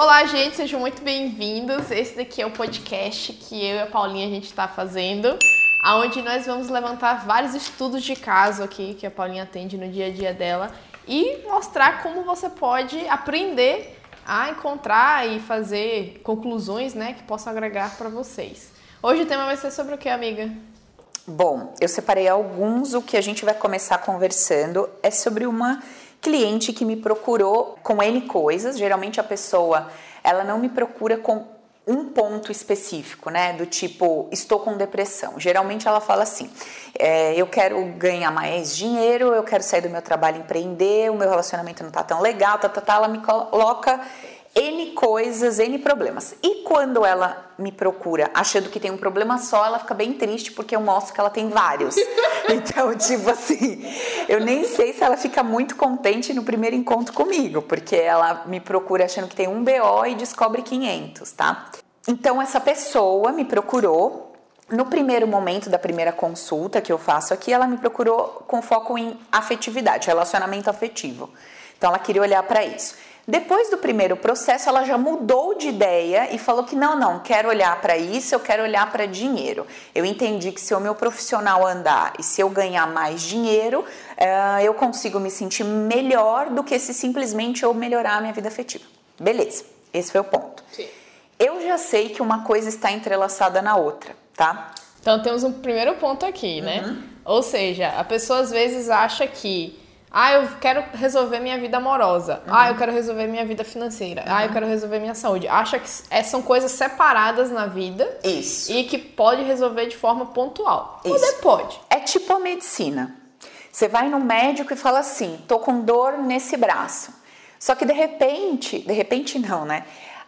Olá, gente, sejam muito bem-vindos. Esse daqui é o podcast que eu e a Paulinha a gente está fazendo, aonde nós vamos levantar vários estudos de caso aqui que a Paulinha atende no dia a dia dela e mostrar como você pode aprender a encontrar e fazer conclusões, né, que possam agregar para vocês. Hoje o tema vai ser sobre o que, amiga? Bom, eu separei alguns. O que a gente vai começar conversando é sobre uma cliente que me procurou com N coisas. Geralmente a pessoa, ela não me procura com um ponto específico, né? Do tipo, estou com depressão. Geralmente ela fala assim: é, eu quero ganhar mais dinheiro, eu quero sair do meu trabalho empreender, o meu relacionamento não tá tão legal, tá, tá, tá. Ela me coloca N coisas, N problemas. E quando ela me procura achando que tem um problema só, ela fica bem triste porque eu mostro que ela tem vários. Então, tipo assim, eu nem sei se ela fica muito contente no primeiro encontro comigo, porque ela me procura achando que tem um BO e descobre 500, tá? Então, essa pessoa me procurou. No primeiro momento da primeira consulta que eu faço aqui, ela me procurou com foco em afetividade, relacionamento afetivo. Então, ela queria olhar para isso. Depois do primeiro processo, ela já mudou de ideia e falou que não, não, quero olhar para isso, eu quero olhar para dinheiro. Eu entendi que se o meu profissional andar e se eu ganhar mais dinheiro, uh, eu consigo me sentir melhor do que se simplesmente eu melhorar a minha vida afetiva. Beleza, esse foi o ponto. Sim. Eu já sei que uma coisa está entrelaçada na outra, tá? Então temos um primeiro ponto aqui, né? Uhum. Ou seja, a pessoa às vezes acha que ah, eu quero resolver minha vida amorosa. Uhum. Ah, eu quero resolver minha vida financeira. Uhum. Ah, eu quero resolver minha saúde. Acha que é, são coisas separadas na vida. Isso. E que pode resolver de forma pontual. Isso. Poder pode. É tipo a medicina. Você vai no médico e fala assim: tô com dor nesse braço. Só que de repente, de repente não, né?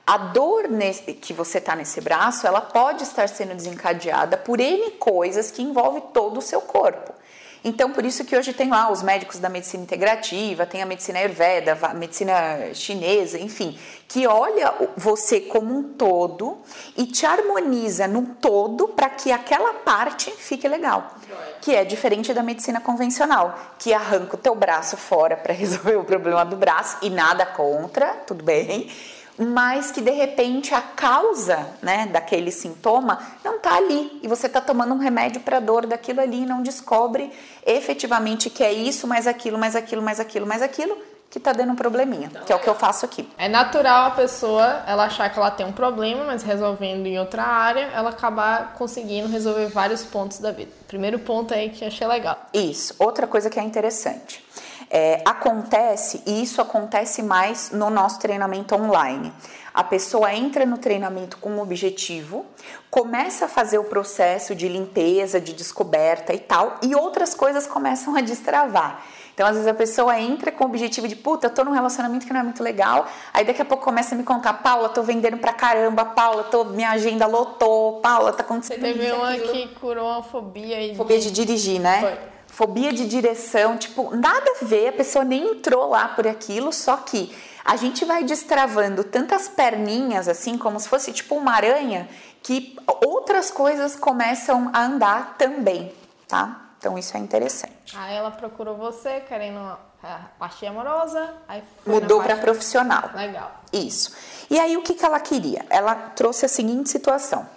A dor nesse, que você tá nesse braço, ela pode estar sendo desencadeada por N coisas que envolvem todo o seu corpo. Então, por isso que hoje tem lá os médicos da medicina integrativa, tem a medicina ayurveda, a medicina chinesa, enfim, que olha você como um todo e te harmoniza num todo para que aquela parte fique legal. Que é diferente da medicina convencional, que arranca o teu braço fora para resolver o problema do braço e nada contra, tudo bem mas que de repente a causa né, daquele sintoma não está ali e você está tomando um remédio para dor daquilo ali e não descobre efetivamente que é isso, mais aquilo, mais aquilo, mais aquilo, mais aquilo que está dando um probleminha, então, que é o que eu faço aqui. É natural a pessoa ela achar que ela tem um problema, mas resolvendo em outra área, ela acabar conseguindo resolver vários pontos da vida. Primeiro ponto aí que achei legal. Isso. Outra coisa que é interessante. É, acontece, e isso acontece mais no nosso treinamento online. A pessoa entra no treinamento com um objetivo, começa a fazer o processo de limpeza, de descoberta e tal, e outras coisas começam a destravar. Então, às vezes a pessoa entra com o objetivo de, puta, eu tô num relacionamento que não é muito legal, aí daqui a pouco começa a me contar, Paula, tô vendendo pra caramba, Paula, tô, minha agenda lotou, Paula, tá acontecendo Você teve uma que curou a fobia e Fobia de dirigir, né? Foi fobia de direção, tipo, nada a ver, a pessoa nem entrou lá por aquilo, só que a gente vai destravando tantas perninhas assim, como se fosse tipo uma aranha, que outras coisas começam a andar também, tá? Então isso é interessante. Aí ela procurou você querendo a parte amorosa, aí mudou parte... para profissional. Legal. Isso. E aí o que, que ela queria? Ela trouxe a seguinte situação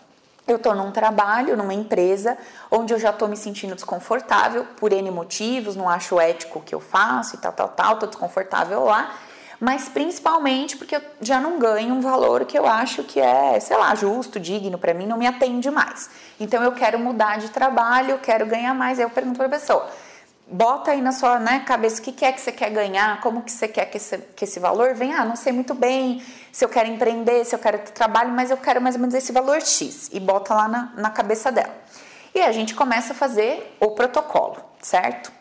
eu estou num trabalho, numa empresa, onde eu já estou me sentindo desconfortável por N motivos, não acho ético o que eu faço e tal, tal, tal, estou desconfortável lá, mas principalmente porque eu já não ganho um valor que eu acho que é, sei lá, justo, digno para mim, não me atende mais. Então eu quero mudar de trabalho, quero ganhar mais. Aí eu pergunto para a pessoa: bota aí na sua né, cabeça o que é que você quer ganhar, como que você quer que esse, que esse valor venha. Ah, não sei muito bem se eu quero empreender, se eu quero trabalho, mas eu quero mais ou menos esse valor X. E bota lá na, na cabeça dela. E a gente começa a fazer o protocolo, certo?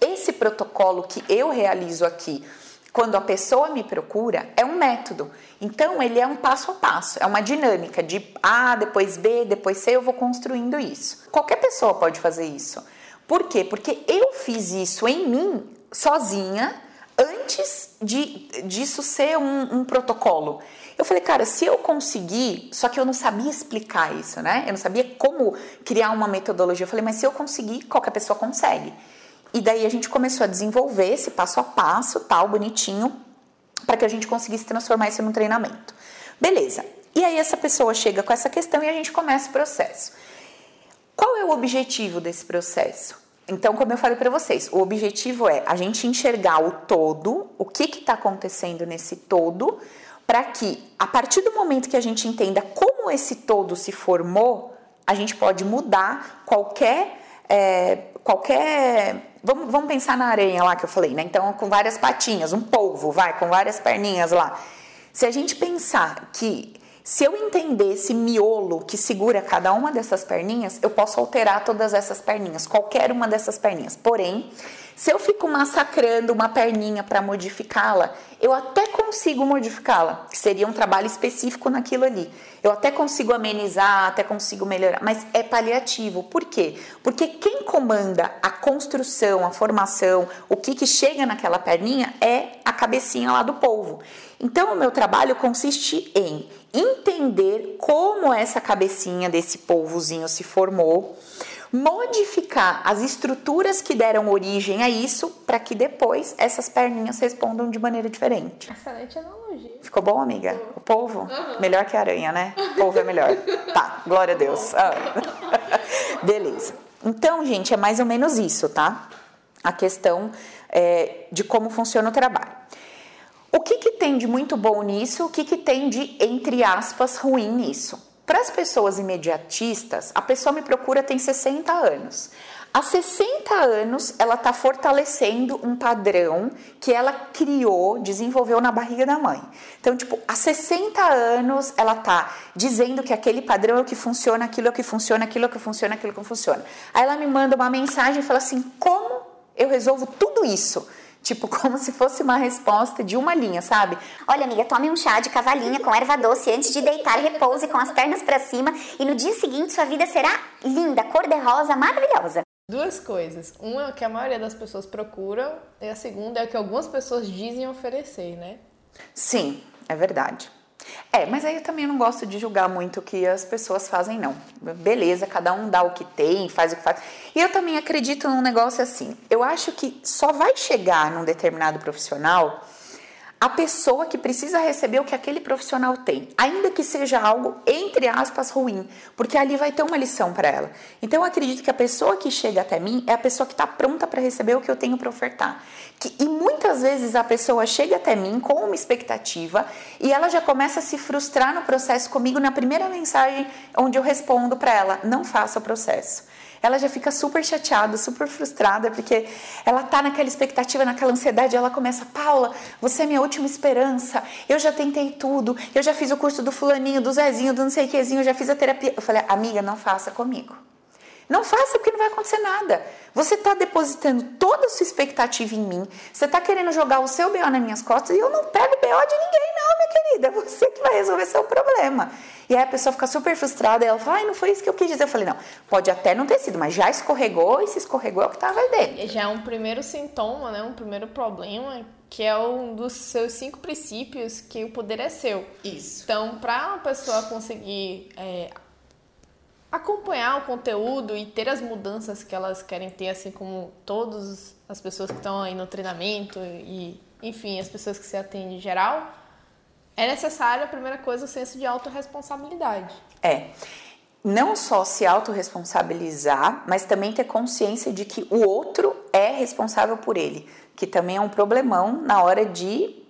Esse protocolo que eu realizo aqui, quando a pessoa me procura, é um método. Então, ele é um passo a passo, é uma dinâmica de A, depois B, depois C, eu vou construindo isso. Qualquer pessoa pode fazer isso. Por quê? Porque eu fiz isso em mim sozinha antes de disso ser um, um, protocolo. Eu falei, cara, se eu conseguir, só que eu não sabia explicar isso, né? Eu não sabia como criar uma metodologia. Eu falei, mas se eu conseguir, qualquer pessoa consegue. E daí a gente começou a desenvolver esse passo a passo, tal, bonitinho. para que a gente conseguisse transformar isso num treinamento. Beleza. E aí essa pessoa chega com essa questão e a gente começa o processo. Qual é o objetivo desse processo? Então, como eu falei para vocês, o objetivo é a gente enxergar o todo, o que está acontecendo nesse todo, para que a partir do momento que a gente entenda como esse todo se formou, a gente pode mudar qualquer é, qualquer vamos, vamos pensar na aranha lá que eu falei, né? Então, com várias patinhas, um polvo, vai, com várias perninhas lá. Se a gente pensar que se eu entender esse miolo que segura cada uma dessas perninhas, eu posso alterar todas essas perninhas, qualquer uma dessas perninhas. Porém, se eu fico massacrando uma perninha para modificá-la, eu até consigo modificá-la, que seria um trabalho específico naquilo ali. Eu até consigo amenizar, até consigo melhorar, mas é paliativo. Por quê? Porque quem comanda a construção, a formação, o que, que chega naquela perninha é a cabecinha lá do polvo. Então, o meu trabalho consiste em entender como essa cabecinha desse polvozinho se formou modificar as estruturas que deram origem a isso para que depois essas perninhas respondam de maneira diferente. Excelente analogia. Ficou bom, amiga? O polvo? Uhum. Melhor que a aranha, né? O polvo é melhor. Tá, glória a Deus. Ah. Beleza. Então, gente, é mais ou menos isso, tá? A questão é, de como funciona o trabalho. O que, que tem de muito bom nisso? O que, que tem de, entre aspas, ruim nisso? Para as pessoas imediatistas, a pessoa me procura tem 60 anos. Há 60 anos, ela está fortalecendo um padrão que ela criou, desenvolveu na barriga da mãe. Então, tipo, há 60 anos, ela está dizendo que aquele padrão é o que funciona, aquilo é o que funciona, aquilo é o que funciona, aquilo é o que funciona. Aí ela me manda uma mensagem e fala assim: como eu resolvo tudo isso? Tipo, como se fosse uma resposta de uma linha, sabe? Olha, amiga, tome um chá de cavalinha com erva doce antes de deitar, repouse com as pernas para cima e no dia seguinte sua vida será linda, cor-de-rosa, maravilhosa. Duas coisas. Uma é o que a maioria das pessoas procuram e a segunda é o que algumas pessoas dizem oferecer, né? Sim, é verdade. É, mas aí eu também não gosto de julgar muito o que as pessoas fazem, não. Beleza, cada um dá o que tem, faz o que faz. E eu também acredito num negócio assim. Eu acho que só vai chegar num determinado profissional a pessoa que precisa receber o que aquele profissional tem, ainda que seja algo entre aspas ruim, porque ali vai ter uma lição para ela. Então eu acredito que a pessoa que chega até mim é a pessoa que está pronta para receber o que eu tenho para ofertar. Que, e muitas vezes a pessoa chega até mim com uma expectativa e ela já começa a se frustrar no processo comigo na primeira mensagem onde eu respondo para ela: não faça o processo ela já fica super chateada, super frustrada, porque ela tá naquela expectativa, naquela ansiedade, ela começa, Paula, você é minha última esperança, eu já tentei tudo, eu já fiz o curso do fulaninho, do Zezinho, do não sei quezinho, eu já fiz a terapia. Eu falei, amiga, não faça comigo. Não faça porque não vai acontecer nada. Você está depositando toda a sua expectativa em mim. Você está querendo jogar o seu BO nas minhas costas e eu não pego BO de ninguém, não, minha querida. É você que vai resolver seu problema. E aí a pessoa fica super frustrada e ela fala, ai, não foi isso que eu quis dizer. Eu falei, não, pode até não ter sido, mas já escorregou e se escorregou é o que estava dentro. Já é um primeiro sintoma, né? Um primeiro problema que é um dos seus cinco princípios que o poder é seu. Isso. Então, para uma pessoa conseguir é, acompanhar o conteúdo e ter as mudanças que elas querem ter, assim como todas as pessoas que estão aí no treinamento e, enfim, as pessoas que se atendem em geral, é necessário, a primeira coisa, o senso de autorresponsabilidade. É. Não só se autorresponsabilizar, mas também ter consciência de que o outro é responsável por ele, que também é um problemão na hora de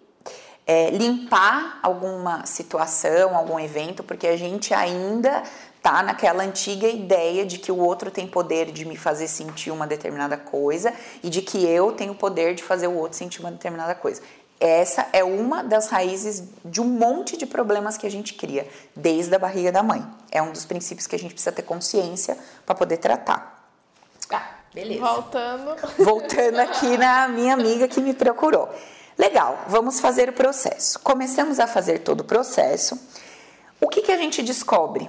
é, limpar alguma situação, algum evento, porque a gente ainda tá naquela antiga ideia de que o outro tem poder de me fazer sentir uma determinada coisa e de que eu tenho poder de fazer o outro sentir uma determinada coisa. Essa é uma das raízes de um monte de problemas que a gente cria desde a barriga da mãe. É um dos princípios que a gente precisa ter consciência para poder tratar. Ah, beleza. Voltando. Voltando aqui na minha amiga que me procurou. Legal, vamos fazer o processo. Começamos a fazer todo o processo. O que, que a gente descobre?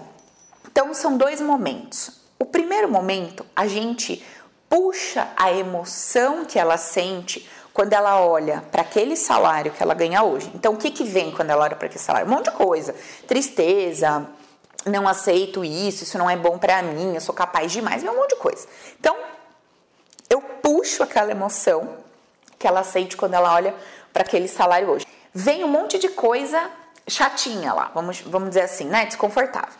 Então, são dois momentos. O primeiro momento, a gente puxa a emoção que ela sente quando ela olha para aquele salário que ela ganha hoje. Então, o que, que vem quando ela olha para aquele salário? Um monte de coisa. Tristeza, não aceito isso, isso não é bom para mim, eu sou capaz demais, um monte de coisa. Então, eu puxo aquela emoção que ela sente quando ela olha para aquele salário hoje. vem um monte de coisa chatinha lá, vamos, vamos dizer assim, né? Desconfortável.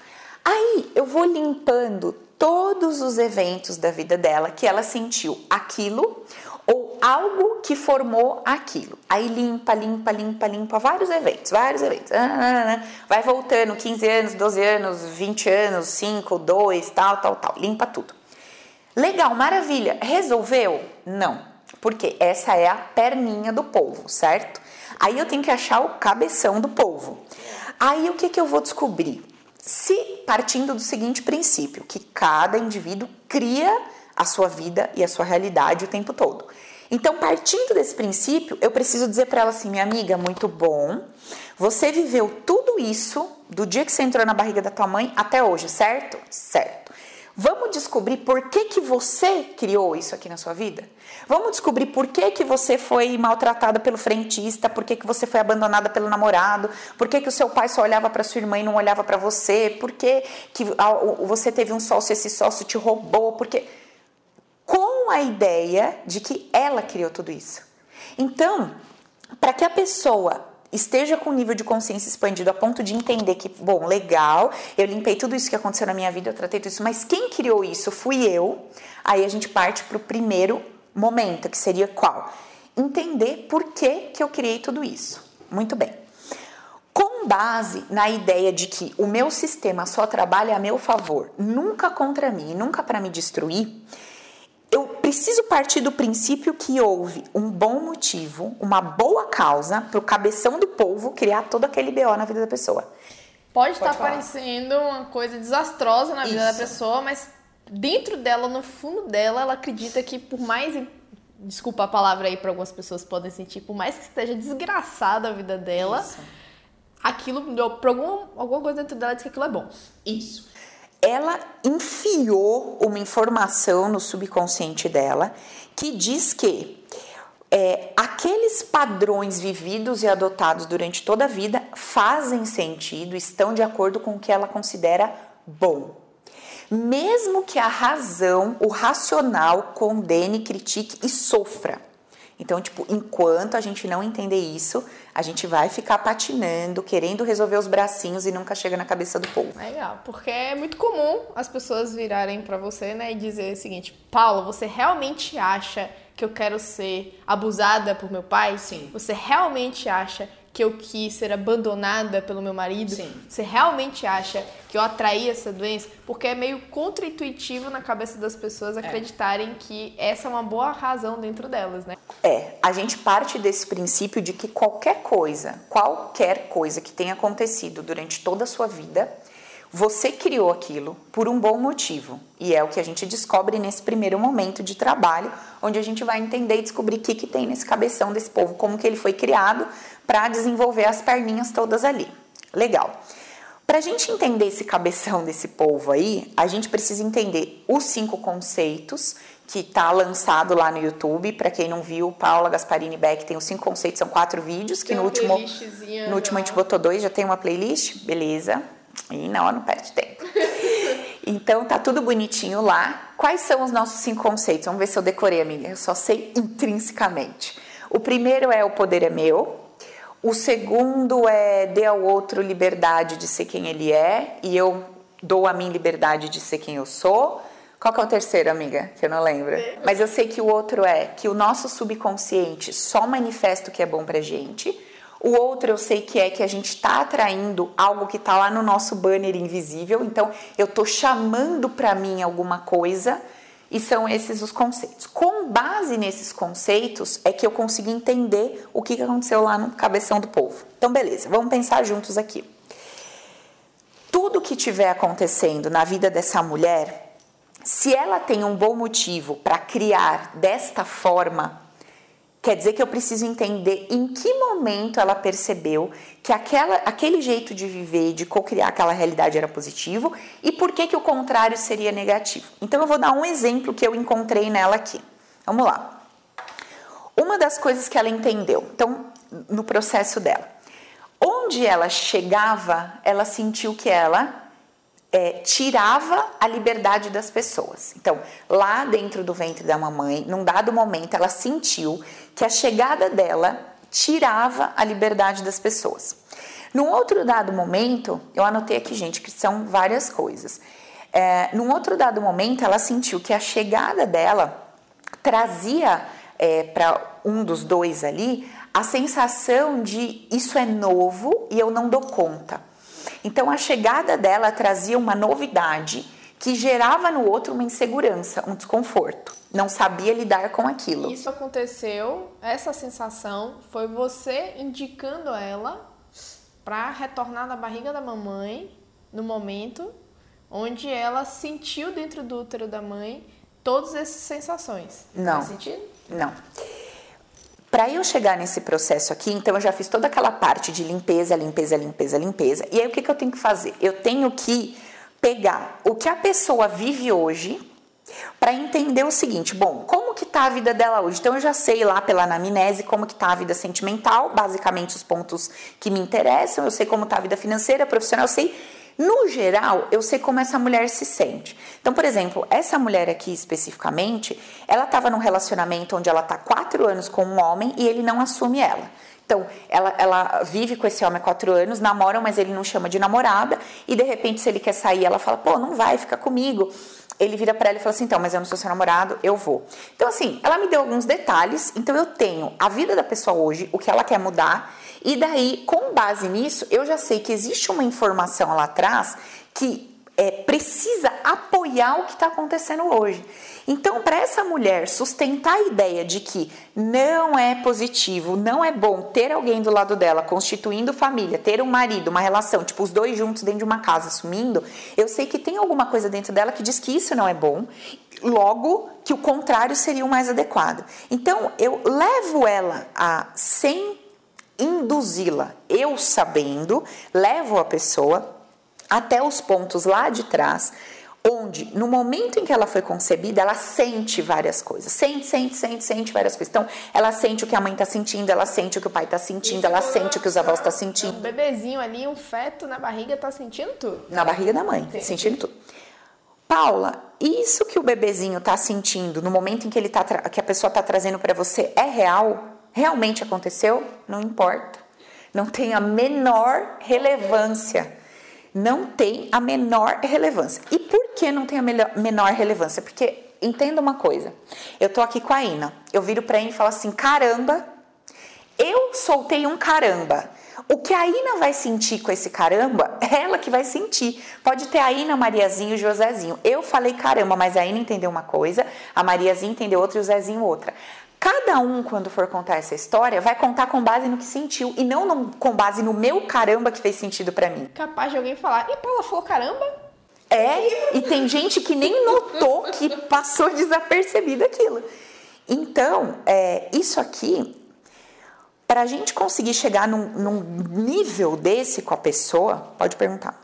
Aí eu vou limpando todos os eventos da vida dela que ela sentiu aquilo ou algo que formou aquilo. Aí limpa, limpa, limpa, limpa vários eventos, vários eventos. Ah, ah, ah, vai voltando 15 anos, 12 anos, 20 anos, 5, 2, tal, tal, tal. Limpa tudo. Legal, maravilha. Resolveu? Não. Porque essa é a perninha do polvo, certo? Aí eu tenho que achar o cabeção do polvo. Aí o que, que eu vou descobrir? Se partindo do seguinte princípio, que cada indivíduo cria a sua vida e a sua realidade o tempo todo. Então, partindo desse princípio, eu preciso dizer para ela assim, minha amiga, muito bom. Você viveu tudo isso do dia que você entrou na barriga da tua mãe até hoje, certo? Certo. Vamos descobrir por que, que você criou isso aqui na sua vida? Vamos descobrir por que, que você foi maltratada pelo frentista, por que, que você foi abandonada pelo namorado, por que, que o seu pai só olhava para sua irmã e não olhava para você, por que, que você teve um sócio e esse sócio te roubou, porque com a ideia de que ela criou tudo isso. Então, para que a pessoa esteja com um nível de consciência expandido a ponto de entender que, bom, legal, eu limpei tudo isso que aconteceu na minha vida, eu tratei tudo isso, mas quem criou isso fui eu. Aí a gente parte para o primeiro momento, que seria qual? Entender por que, que eu criei tudo isso. Muito bem. Com base na ideia de que o meu sistema só trabalha a meu favor, nunca contra mim, nunca para me destruir, eu preciso partir do princípio que houve um bom motivo, uma boa causa para o cabeção do povo criar todo aquele BO na vida da pessoa. Pode, estar tá parecendo uma coisa desastrosa na vida Isso. da pessoa, mas dentro dela, no fundo dela, ela acredita que por mais desculpa a palavra aí para algumas pessoas podem sentir, por mais que esteja desgraçada a vida dela, Isso. aquilo, por alguma, alguma coisa dentro dela diz que aquilo é bom. Isso ela enfiou uma informação no subconsciente dela que diz que é, aqueles padrões vividos e adotados durante toda a vida fazem sentido, estão de acordo com o que ela considera bom. Mesmo que a razão, o racional, condene, critique e sofra. Então, tipo, enquanto a gente não entender isso, a gente vai ficar patinando, querendo resolver os bracinhos e nunca chega na cabeça do povo. Legal, porque é muito comum as pessoas virarem para você, né, e dizer o seguinte: Paulo, você realmente acha que eu quero ser abusada por meu pai? Sim. Você realmente acha que eu quis ser abandonada pelo meu marido? Sim. Você realmente acha que eu atraí essa doença? Porque é meio contraintuitivo na cabeça das pessoas é. acreditarem é. que essa é uma boa razão dentro delas, né? É, a gente parte desse princípio de que qualquer coisa, qualquer coisa que tenha acontecido durante toda a sua vida, você criou aquilo por um bom motivo. E é o que a gente descobre nesse primeiro momento de trabalho, onde a gente vai entender e descobrir o que, que tem nesse cabeção desse povo, como que ele foi criado para desenvolver as perninhas todas ali. Legal. Para a gente entender esse cabeção desse povo aí, a gente precisa entender os cinco conceitos que está lançado lá no YouTube. Para quem não viu, Paula Gasparini Beck tem os cinco conceitos, são quatro vídeos, que no último, no último a gente botou dois, já tem uma playlist, beleza. E não, não perde tempo. Então tá tudo bonitinho lá. Quais são os nossos cinco conceitos? Vamos ver se eu decorei, amiga. Eu só sei intrinsecamente. O primeiro é o poder é meu. O segundo é dê ao outro liberdade de ser quem ele é e eu dou a mim liberdade de ser quem eu sou. Qual que é o terceiro, amiga? Que eu não lembro. Mas eu sei que o outro é que o nosso subconsciente só manifesta o que é bom pra gente o outro eu sei que é que a gente está atraindo algo que está lá no nosso banner invisível. Então eu estou chamando para mim alguma coisa e são esses os conceitos. Com base nesses conceitos é que eu consigo entender o que aconteceu lá no cabeção do povo. Então beleza, vamos pensar juntos aqui. Tudo que tiver acontecendo na vida dessa mulher, se ela tem um bom motivo para criar desta forma Quer dizer que eu preciso entender em que momento ela percebeu que aquela, aquele jeito de viver, de co-criar aquela realidade era positivo e por que, que o contrário seria negativo. Então eu vou dar um exemplo que eu encontrei nela aqui. Vamos lá. Uma das coisas que ela entendeu, então, no processo dela, onde ela chegava, ela sentiu que ela é, tirava a liberdade das pessoas. Então, lá dentro do ventre da mamãe, num dado momento, ela sentiu que a chegada dela tirava a liberdade das pessoas. Num outro dado momento, eu anotei aqui, gente, que são várias coisas. É, num outro dado momento, ela sentiu que a chegada dela trazia é, para um dos dois ali a sensação de isso é novo e eu não dou conta. Então a chegada dela trazia uma novidade que gerava no outro uma insegurança, um desconforto. Não sabia lidar com aquilo. Isso aconteceu, essa sensação foi você indicando ela para retornar na barriga da mamãe no momento onde ela sentiu dentro do útero da mãe todas essas sensações. Não. Faz sentido? Não. Para eu chegar nesse processo aqui, então eu já fiz toda aquela parte de limpeza, limpeza, limpeza, limpeza. E aí o que, que eu tenho que fazer? Eu tenho que pegar o que a pessoa vive hoje para entender o seguinte, bom, como que tá a vida dela hoje? Então eu já sei lá pela anamnese como que tá a vida sentimental, basicamente os pontos que me interessam, eu sei como tá a vida financeira, profissional, eu sei no geral, eu sei como essa mulher se sente. Então, por exemplo, essa mulher aqui especificamente, ela estava num relacionamento onde ela está quatro anos com um homem e ele não assume ela. Então, ela, ela vive com esse homem há quatro anos, namoram, mas ele não chama de namorada, e de repente, se ele quer sair, ela fala: pô, não vai, fica comigo. Ele vira para ela e fala assim: então, mas eu não sou seu namorado, eu vou. Então, assim, ela me deu alguns detalhes, então eu tenho a vida da pessoa hoje, o que ela quer mudar e daí, com base nisso, eu já sei que existe uma informação lá atrás que é, precisa apoiar o que está acontecendo hoje. Então, para essa mulher sustentar a ideia de que não é positivo, não é bom ter alguém do lado dela constituindo família, ter um marido, uma relação, tipo os dois juntos dentro de uma casa assumindo, eu sei que tem alguma coisa dentro dela que diz que isso não é bom, logo que o contrário seria o mais adequado. Então, eu levo ela a sem induzi-la. Eu sabendo, levo a pessoa até os pontos lá de trás, onde no momento em que ela foi concebida, ela sente várias coisas. Sente, sente, sente, sente várias coisas. Então, ela sente o que a mãe está sentindo, ela sente o que o pai está sentindo, ela sente o que os avós estão tá sentindo. Um bebezinho ali, um feto na barriga está sentindo tudo. Na barriga da mãe, Sim. sentindo tudo. Paula, isso que o bebezinho está sentindo no momento em que ele tá que a pessoa está trazendo para você é real? Realmente aconteceu? Não importa. Não tem a menor relevância. Não tem a menor relevância. E por que não tem a menor relevância? Porque entenda uma coisa. Eu tô aqui com a Ina. Eu viro para Ina e falo assim: caramba, eu soltei um caramba. O que a Ina vai sentir com esse caramba, ela que vai sentir. Pode ter a Ina, Mariazinho e Josézinho. Eu falei caramba, mas a Ina entendeu uma coisa, a Mariazinha entendeu outra e o Zezinho outra. Cada um, quando for contar essa história, vai contar com base no que sentiu e não no, com base no meu caramba que fez sentido para mim. Capaz de alguém falar, e Paula falou caramba? É, e tem gente que nem notou que passou desapercebido aquilo. Então, é, isso aqui, para a gente conseguir chegar num, num nível desse com a pessoa, pode perguntar.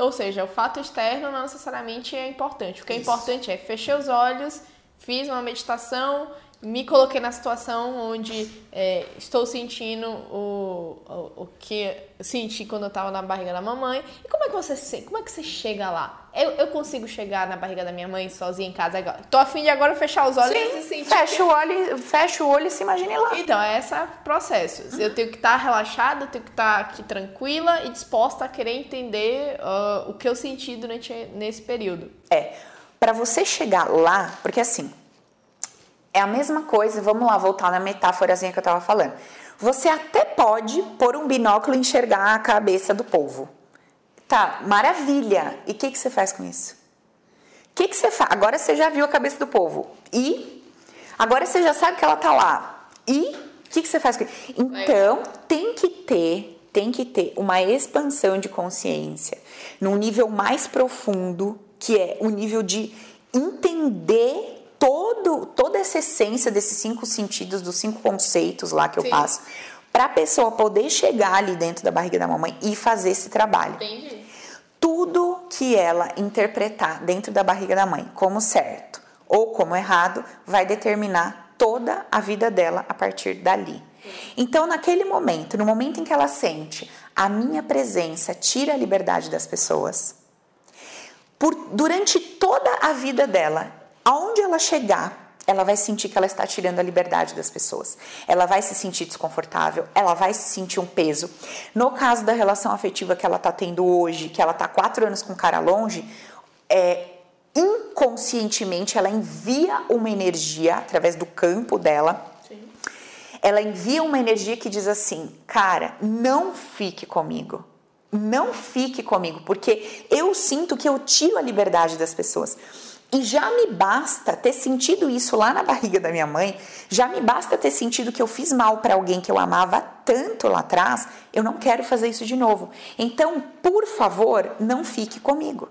Ou seja, o fato externo não necessariamente é importante. O que é Isso. importante é fechei os olhos, fiz uma meditação me coloquei na situação onde é, estou sentindo o, o, o, que eu senti quando eu estava na barriga da mamãe. E como é que você como é que você chega lá? Eu, eu consigo chegar na barriga da minha mãe sozinha em casa agora. Tô afim de agora fechar os olhos Sim, e sentir. Fecha que... o olho, fecha o olho e se imagine lá. Então, é esse processo. Uhum. Eu tenho que estar tá relaxada, eu tenho que estar tá aqui tranquila e disposta a querer entender uh, o que eu senti durante nesse período. É. Para você chegar lá, porque assim, é a mesma coisa, vamos lá voltar na metáforazinha que eu estava falando. Você até pode pôr um binóculo e enxergar a cabeça do povo. Tá, maravilha. E o que, que você faz com isso? O que, que você faz? Agora você já viu a cabeça do povo. E? Agora você já sabe que ela tá lá. E? O que, que você faz com isso? Então, tem que ter, tem que ter uma expansão de consciência num nível mais profundo, que é o nível de entender todo, toda essa essência desses cinco sentidos, dos cinco conceitos lá que eu Sim. passo, para a pessoa poder chegar ali dentro da barriga da mamãe e fazer esse trabalho. Entendi. Tudo que ela interpretar dentro da barriga da mãe como certo ou como errado vai determinar toda a vida dela a partir dali. Então, naquele momento, no momento em que ela sente a minha presença tira a liberdade das pessoas, por, durante toda a vida dela, aonde ela chegar, ela vai sentir que ela está tirando a liberdade das pessoas. Ela vai se sentir desconfortável, ela vai se sentir um peso. No caso da relação afetiva que ela está tendo hoje, que ela está quatro anos com o cara longe, é, inconscientemente ela envia uma energia através do campo dela. Sim. Ela envia uma energia que diz assim: cara, não fique comigo. Não fique comigo, porque eu sinto que eu tiro a liberdade das pessoas. E já me basta ter sentido isso lá na barriga da minha mãe, já me basta ter sentido que eu fiz mal para alguém que eu amava tanto lá atrás, eu não quero fazer isso de novo. Então, por favor, não fique comigo.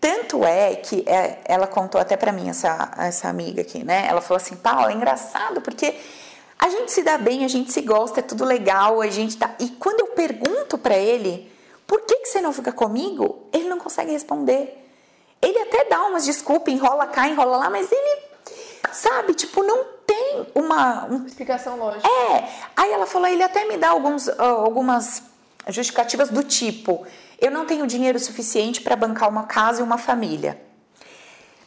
Tanto é que é, ela contou até para mim, essa, essa amiga aqui, né? Ela falou assim: Paulo, é engraçado porque a gente se dá bem, a gente se gosta, é tudo legal, a gente tá. E quando eu pergunto para ele, por que, que você não fica comigo? Ele não consegue responder. Ele até dá umas desculpas, enrola cá, enrola lá, mas ele, sabe, tipo, não tem uma. Um... Explicação lógica. É. Aí ela falou, ele até me dá alguns, uh, algumas justificativas do tipo: eu não tenho dinheiro suficiente para bancar uma casa e uma família.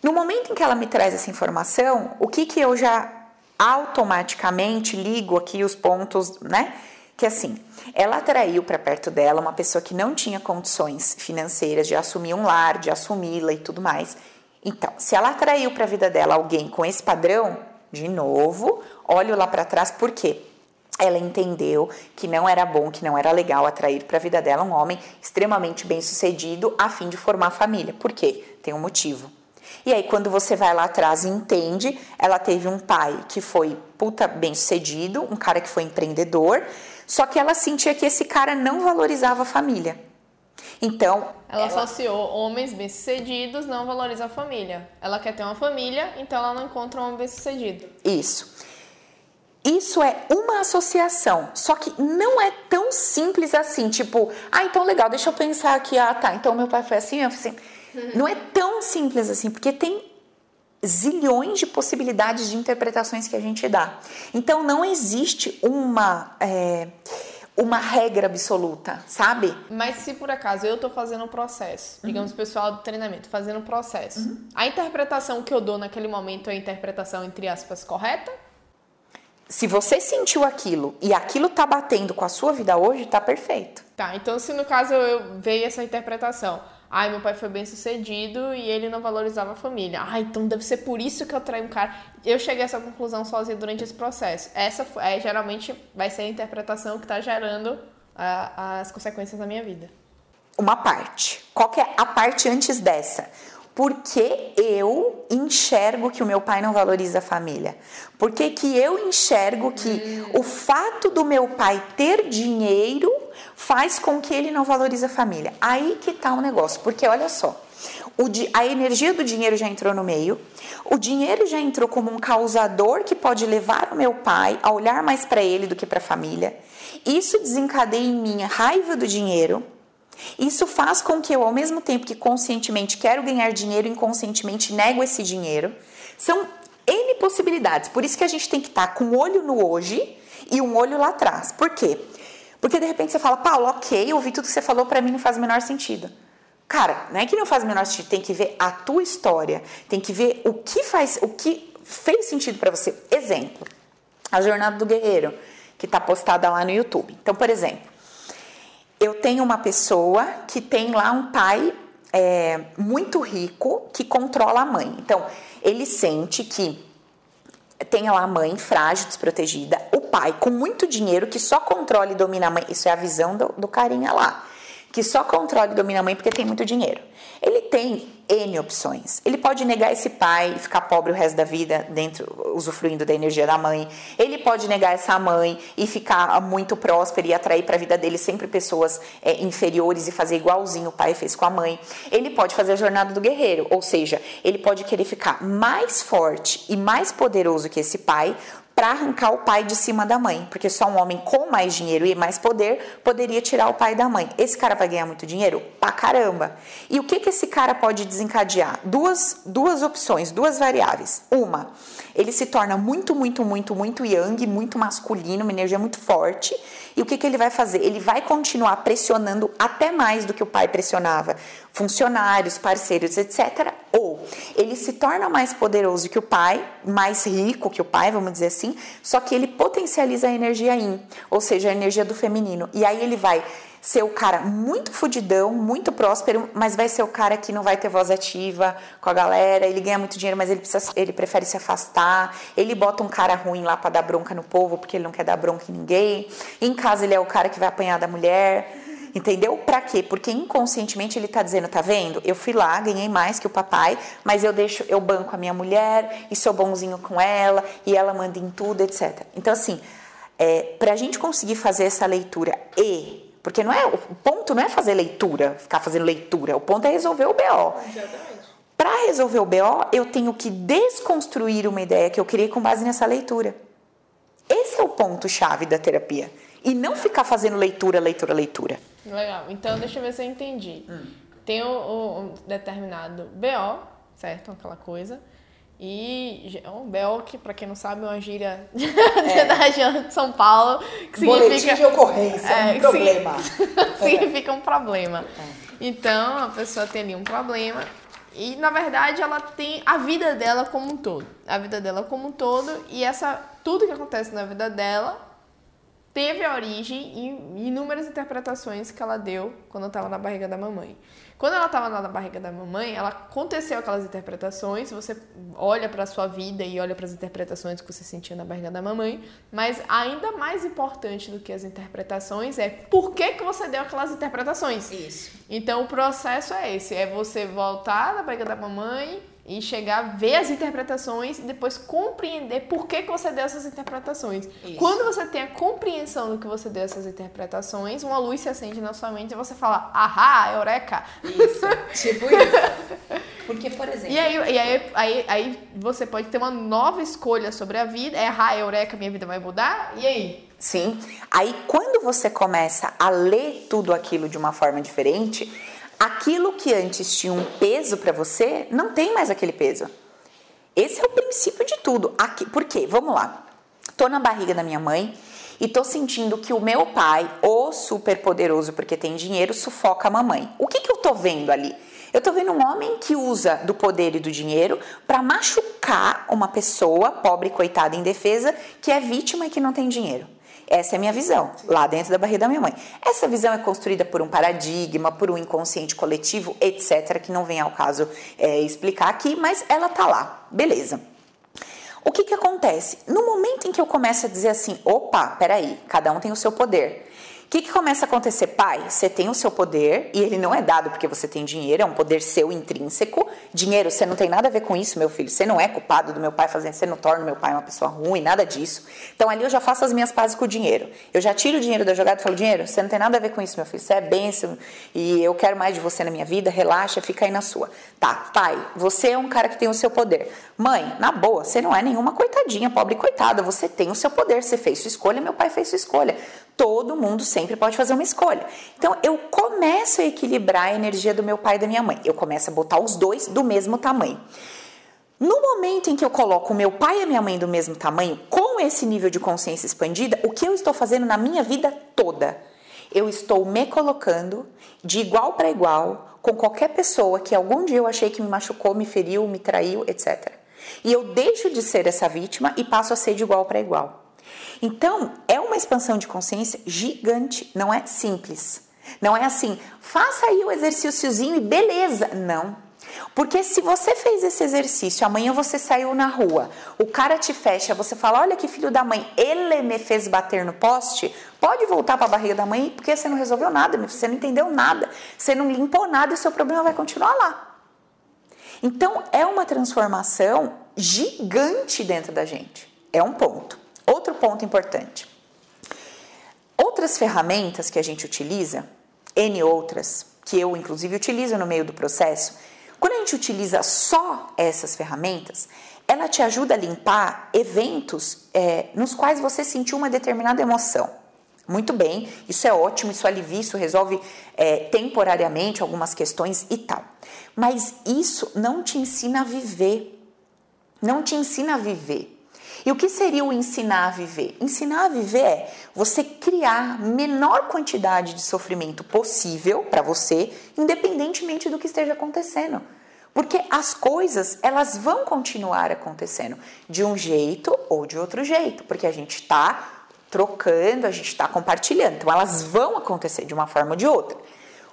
No momento em que ela me traz essa informação, o que que eu já automaticamente ligo aqui os pontos, né? Que assim, ela atraiu para perto dela uma pessoa que não tinha condições financeiras de assumir um lar, de assumi-la e tudo mais. Então, se ela atraiu para a vida dela alguém com esse padrão, de novo, olho lá para trás, por quê? Ela entendeu que não era bom, que não era legal atrair para a vida dela um homem extremamente bem-sucedido a fim de formar família. Por quê? Tem um motivo. E aí, quando você vai lá atrás e entende, ela teve um pai que foi puta bem-sucedido, um cara que foi empreendedor, só que ela sentia que esse cara não valorizava a família. Então. Ela, ela... associou homens bem-sucedidos não valorizam a família. Ela quer ter uma família, então ela não encontra um homem bem-sucedido. Isso. Isso é uma associação, só que não é tão simples assim, tipo, ah, então legal, deixa eu pensar aqui, ah, tá, então meu pai foi assim, eu assim. Uhum. Não é tão simples assim, porque tem zilhões de possibilidades de interpretações que a gente dá. Então não existe uma é, uma regra absoluta, sabe? Mas se por acaso eu tô fazendo um processo, uhum. digamos pessoal do treinamento fazendo um processo, uhum. a interpretação que eu dou naquele momento é a interpretação entre aspas correta? Se você sentiu aquilo e aquilo tá batendo com a sua vida hoje, tá perfeito. Tá, então se no caso eu veio essa interpretação, Ai, meu pai foi bem sucedido e ele não valorizava a família. Ah, então deve ser por isso que eu traio um cara. Eu cheguei a essa conclusão sozinha durante esse processo. Essa é, geralmente vai ser a interpretação que está gerando a, as consequências na minha vida. Uma parte. Qual que é a parte antes dessa? Porque eu enxergo que o meu pai não valoriza a família? Porque que eu enxergo que hum. o fato do meu pai ter dinheiro faz com que ele não valorize a família. Aí que tá o negócio, porque olha só, a energia do dinheiro já entrou no meio, o dinheiro já entrou como um causador que pode levar o meu pai a olhar mais para ele do que para a família. Isso desencadeia em mim a raiva do dinheiro. Isso faz com que eu, ao mesmo tempo que conscientemente quero ganhar dinheiro, inconscientemente nego esse dinheiro. São N possibilidades. Por isso que a gente tem que estar tá com um olho no hoje e um olho lá atrás. Por quê? Porque de repente você fala, Paulo, ok, ouvi tudo que você falou, para mim não faz o menor sentido. Cara, não é que não faz o menor sentido, tem que ver a tua história, tem que ver o que faz, o que fez sentido para você. Exemplo, a jornada do guerreiro, que está postada lá no YouTube. Então, por exemplo, eu tenho uma pessoa que tem lá um pai é, muito rico que controla a mãe. Então, ele sente que tem lá a mãe frágil, desprotegida, o pai com muito dinheiro que só controla e domina a mãe. Isso é a visão do, do carinha lá. Que só controla e domina a mãe porque tem muito dinheiro. Ele tem N opções. Ele pode negar esse pai e ficar pobre o resto da vida, dentro, usufruindo da energia da mãe. Ele pode negar essa mãe e ficar muito próspero e atrair para a vida dele sempre pessoas é, inferiores e fazer igualzinho o pai fez com a mãe. Ele pode fazer a jornada do guerreiro, ou seja, ele pode querer ficar mais forte e mais poderoso que esse pai para arrancar o pai de cima da mãe, porque só um homem com mais dinheiro e mais poder poderia tirar o pai da mãe. Esse cara vai ganhar muito dinheiro? Pra caramba. E o que, que esse cara pode desencadear? Duas, duas opções, duas variáveis. Uma, ele se torna muito, muito, muito, muito yang, muito masculino, uma energia muito forte. E o que, que ele vai fazer? Ele vai continuar pressionando até mais do que o pai pressionava funcionários, parceiros, etc Ou ele se torna mais poderoso que o pai, mais rico que o pai, vamos dizer assim, só que ele potencializa a energia yin, ou seja, a energia do feminino. E aí ele vai ser o cara muito fudidão, muito próspero, mas vai ser o cara que não vai ter voz ativa com a galera, ele ganha muito dinheiro, mas ele, precisa, ele prefere se afastar, ele bota um cara ruim lá para dar bronca no povo, porque ele não quer dar bronca em ninguém. Em casa ele é o cara que vai apanhar da mulher. Entendeu? Para quê? Porque inconscientemente ele tá dizendo, tá vendo? Eu fui lá, ganhei mais que o papai, mas eu deixo, eu banco a minha mulher e sou bonzinho com ela e ela manda em tudo, etc. Então assim, é, para a gente conseguir fazer essa leitura e porque não é o ponto não é fazer leitura, ficar fazendo leitura. O ponto é resolver o BO. Para resolver o BO, eu tenho que desconstruir uma ideia que eu criei com base nessa leitura. Esse é o ponto chave da terapia. E não ficar fazendo leitura, leitura, leitura. Legal. Então, deixa eu ver se eu entendi. Hum. Tem um, um determinado BO, certo? Aquela coisa. E é um BO que, para quem não sabe, é uma gíria é. da região de São Paulo. Que Boletim significa, de ocorrência, é, um problema. significa um problema. É. Então, a pessoa tem ali um problema e, na verdade, ela tem a vida dela como um todo. A vida dela como um todo e essa tudo que acontece na vida dela teve a origem em inúmeras interpretações que ela deu quando estava na barriga da mamãe. Quando ela estava na barriga da mamãe, ela aconteceu aquelas interpretações, você olha para a sua vida e olha para as interpretações que você sentia na barriga da mamãe, mas ainda mais importante do que as interpretações é por que, que você deu aquelas interpretações. Isso. Então o processo é esse, é você voltar da barriga da mamãe, e chegar, ver as interpretações e depois compreender por que, que você deu essas interpretações. Isso. Quando você tem a compreensão do que você deu essas interpretações, uma luz se acende na sua mente e você fala, ahá, eureka! Isso, tipo isso. Porque, por exemplo... E, aí, e aí, aí, aí você pode ter uma nova escolha sobre a vida, é ahá, eureka, minha vida vai mudar, e aí? Sim. Aí, quando você começa a ler tudo aquilo de uma forma diferente aquilo que antes tinha um peso para você não tem mais aquele peso. Esse é o princípio de tudo. Aqui, por quê? Vamos lá. Tô na barriga da minha mãe e tô sentindo que o meu pai, o super poderoso porque tem dinheiro, sufoca a mamãe. O que que eu tô vendo ali? Eu tô vendo um homem que usa do poder e do dinheiro para machucar uma pessoa pobre, coitada, indefesa, que é vítima e que não tem dinheiro. Essa é a minha visão, lá dentro da barriga da minha mãe. Essa visão é construída por um paradigma, por um inconsciente coletivo, etc., que não vem ao caso é, explicar aqui, mas ela tá lá. Beleza. O que que acontece? No momento em que eu começo a dizer assim, opa, peraí, cada um tem o seu poder. O que, que começa a acontecer? Pai, você tem o seu poder e ele não é dado porque você tem dinheiro, é um poder seu intrínseco. Dinheiro, você não tem nada a ver com isso, meu filho. Você não é culpado do meu pai fazendo, você não torna meu pai uma pessoa ruim, nada disso. Então ali eu já faço as minhas pazes com o dinheiro. Eu já tiro o dinheiro da jogada e falo: dinheiro, você não tem nada a ver com isso, meu filho. Você é bênção e eu quero mais de você na minha vida, relaxa, fica aí na sua. Tá, pai, você é um cara que tem o seu poder. Mãe, na boa, você não é nenhuma coitadinha, pobre coitada. Você tem o seu poder, você fez sua escolha, meu pai fez sua escolha. Todo mundo sempre pode fazer uma escolha. Então eu começo a equilibrar a energia do meu pai e da minha mãe. Eu começo a botar os dois do mesmo tamanho. No momento em que eu coloco o meu pai e a minha mãe do mesmo tamanho, com esse nível de consciência expandida, o que eu estou fazendo na minha vida toda? Eu estou me colocando de igual para igual com qualquer pessoa que algum dia eu achei que me machucou, me feriu, me traiu, etc. E eu deixo de ser essa vítima e passo a ser de igual para igual. Então, é uma expansão de consciência gigante, não é simples. Não é assim, faça aí o exercíciozinho e beleza. Não. Porque se você fez esse exercício, amanhã você saiu na rua, o cara te fecha, você fala: Olha que filho da mãe, ele me fez bater no poste. Pode voltar para a barriga da mãe porque você não resolveu nada, você não entendeu nada, você não limpou nada e seu problema vai continuar lá. Então é uma transformação gigante dentro da gente. É um ponto. Ponto importante. Outras ferramentas que a gente utiliza, N outras, que eu inclusive utilizo no meio do processo, quando a gente utiliza só essas ferramentas, ela te ajuda a limpar eventos é, nos quais você sentiu uma determinada emoção. Muito bem, isso é ótimo, isso alivia, isso resolve é, temporariamente algumas questões e tal. Mas isso não te ensina a viver. Não te ensina a viver. E o que seria o ensinar a viver? Ensinar a viver é você criar menor quantidade de sofrimento possível para você, independentemente do que esteja acontecendo. Porque as coisas, elas vão continuar acontecendo de um jeito ou de outro jeito, porque a gente está trocando, a gente está compartilhando. Então, elas vão acontecer de uma forma ou de outra,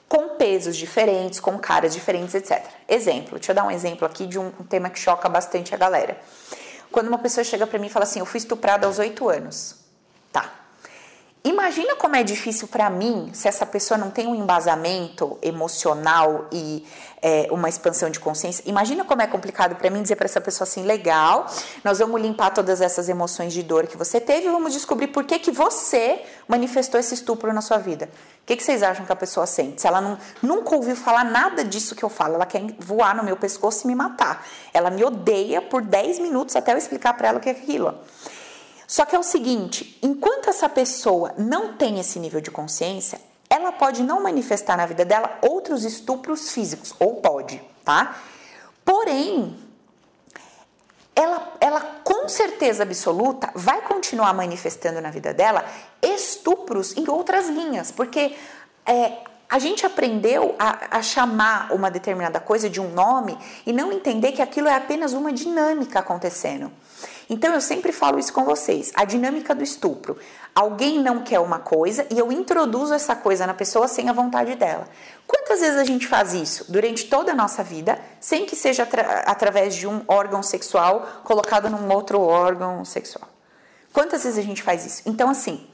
com pesos diferentes, com caras diferentes, etc. Exemplo, deixa eu dar um exemplo aqui de um tema que choca bastante a galera. Quando uma pessoa chega para mim e fala assim: Eu fui estuprada aos oito anos. Tá. Imagina como é difícil para mim se essa pessoa não tem um embasamento emocional e é, uma expansão de consciência. Imagina como é complicado para mim dizer para essa pessoa assim: legal, nós vamos limpar todas essas emoções de dor que você teve e vamos descobrir por que, que você manifestou esse estupro na sua vida. O que, que vocês acham que a pessoa sente? Se ela não, nunca ouviu falar nada disso que eu falo, ela quer voar no meu pescoço e me matar. Ela me odeia por 10 minutos até eu explicar para ela o que é aquilo. Só que é o seguinte: enquanto essa pessoa não tem esse nível de consciência, ela pode não manifestar na vida dela outros estupros físicos, ou pode, tá? Porém, ela, ela com certeza absoluta vai continuar manifestando na vida dela estupros em outras linhas, porque é, a gente aprendeu a, a, chamar uma determinada coisa de um nome e não entender que aquilo é apenas uma dinâmica acontecendo. Então eu sempre falo isso com vocês, a dinâmica do estupro. Alguém não quer uma coisa e eu introduzo essa coisa na pessoa sem a vontade dela. Quantas vezes a gente faz isso durante toda a nossa vida, sem que seja atra através de um órgão sexual colocado num outro órgão sexual? Quantas vezes a gente faz isso? Então, assim,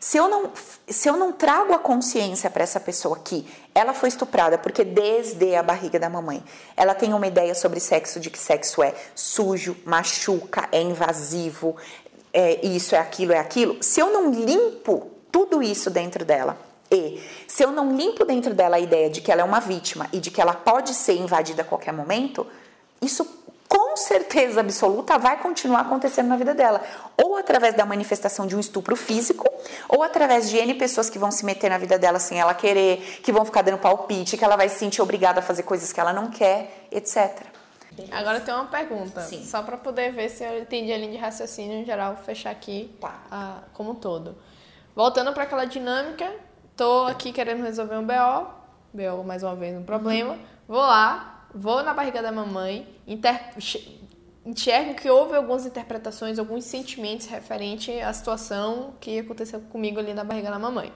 se eu não, se eu não trago a consciência para essa pessoa que ela foi estuprada porque desde a barriga da mamãe ela tem uma ideia sobre sexo, de que sexo é sujo, machuca, é invasivo, é isso, é aquilo, é aquilo. Se eu não limpo tudo isso dentro dela e se eu não limpo dentro dela a ideia de que ela é uma vítima e de que ela pode ser invadida a qualquer momento, isso com certeza absoluta vai continuar acontecendo na vida dela. Ou através da manifestação de um estupro físico, ou através de N pessoas que vão se meter na vida dela sem ela querer, que vão ficar dando palpite, que ela vai se sentir obrigada a fazer coisas que ela não quer, etc. Agora tem uma pergunta, Sim. só para poder ver se eu entendi a linha de raciocínio em geral, fechar aqui tá. a, como um todo. Voltando para aquela dinâmica, tô aqui querendo resolver um BO, BO mais uma vez um problema, uhum. vou lá, vou na barriga da mamãe, inter... enxergo que houve algumas interpretações, alguns sentimentos referente à situação que aconteceu comigo ali na barriga da mamãe.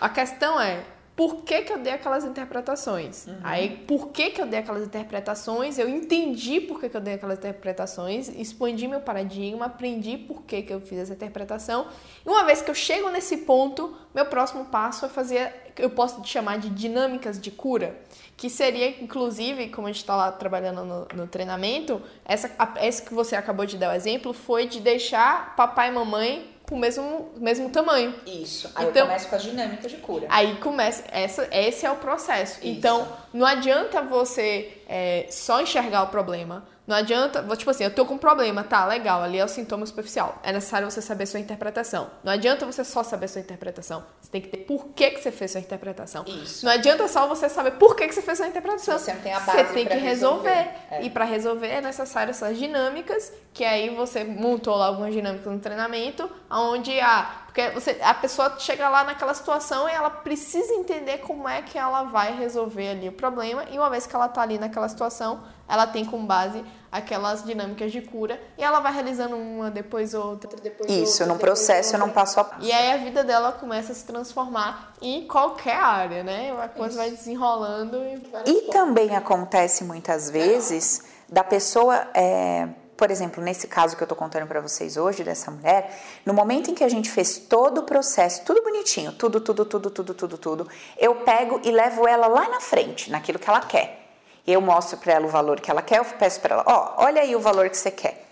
A questão é, por que, que eu dei aquelas interpretações. Uhum. Aí, por que, que eu dei aquelas interpretações? Eu entendi por que, que eu dei aquelas interpretações, expandi meu paradigma, aprendi por que, que eu fiz essa interpretação. E uma vez que eu chego nesse ponto, meu próximo passo é fazer, eu posso chamar de dinâmicas de cura, que seria, inclusive, como a gente está lá trabalhando no, no treinamento, essa, essa que você acabou de dar o exemplo foi de deixar papai e mamãe o mesmo, mesmo tamanho. Isso. Aí então, eu começo com as dinâmicas de cura. Aí começa. Essa, esse é o processo. Isso. Então, não adianta você é, só enxergar o problema. Não adianta, tipo assim, eu tô com um problema, tá, legal, ali é o sintoma superficial. É necessário você saber sua interpretação. Não adianta você só saber sua interpretação. Você tem que ter por que, que você fez sua interpretação. Isso. Não adianta só você saber por que, que você fez sua interpretação. Você não tem a base Você tem que resolver. resolver. É. E para resolver é necessário essas dinâmicas, que aí você montou lá algumas dinâmicas no treinamento, onde a porque você, a pessoa chega lá naquela situação e ela precisa entender como é que ela vai resolver ali o problema. E uma vez que ela está ali naquela situação, ela tem como base aquelas dinâmicas de cura e ela vai realizando uma, depois outra, depois Isso, outra. num processo, num passo a passo. E aí a vida dela começa a se transformar em qualquer área, né? A coisa Isso. vai desenrolando. E, e também acontece muitas vezes da pessoa. É por exemplo, nesse caso que eu estou contando para vocês hoje, dessa mulher, no momento em que a gente fez todo o processo, tudo bonitinho, tudo, tudo, tudo, tudo, tudo, tudo, eu pego e levo ela lá na frente, naquilo que ela quer. Eu mostro para ela o valor que ela quer, eu peço para ela, ó, oh, olha aí o valor que você quer.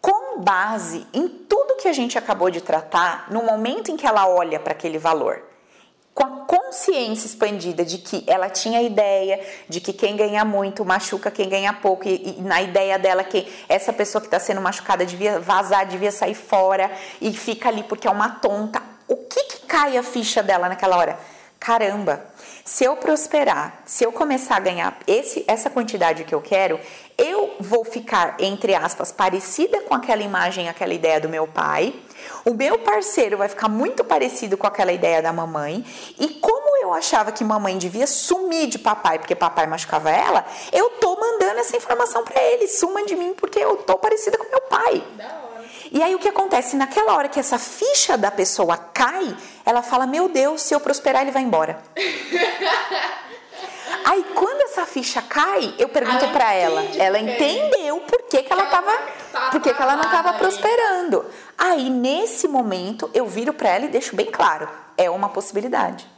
Com base em tudo que a gente acabou de tratar, no momento em que ela olha para aquele valor, com a consciência expandida de que ela tinha a ideia de que quem ganha muito machuca quem ganha pouco, e, e na ideia dela que essa pessoa que está sendo machucada devia vazar, devia sair fora e fica ali porque é uma tonta. O que, que cai a ficha dela naquela hora? Caramba, se eu prosperar, se eu começar a ganhar esse, essa quantidade que eu quero, eu vou ficar, entre aspas, parecida com aquela imagem, aquela ideia do meu pai o meu parceiro vai ficar muito parecido com aquela ideia da mamãe. E como eu achava que mamãe devia sumir de papai porque papai machucava ela, eu tô essa informação para ele, suma de mim porque eu tô parecida com meu pai. Hora. E aí o que acontece? Naquela hora que essa ficha da pessoa cai, ela fala: Meu Deus, se eu prosperar, ele vai embora. aí quando essa ficha cai, eu pergunto para ela. Ela quê. entendeu por que, que ela tava. tá Por que, que ela não tava prosperando. Aí nesse momento eu viro para ela e deixo bem claro: é uma possibilidade.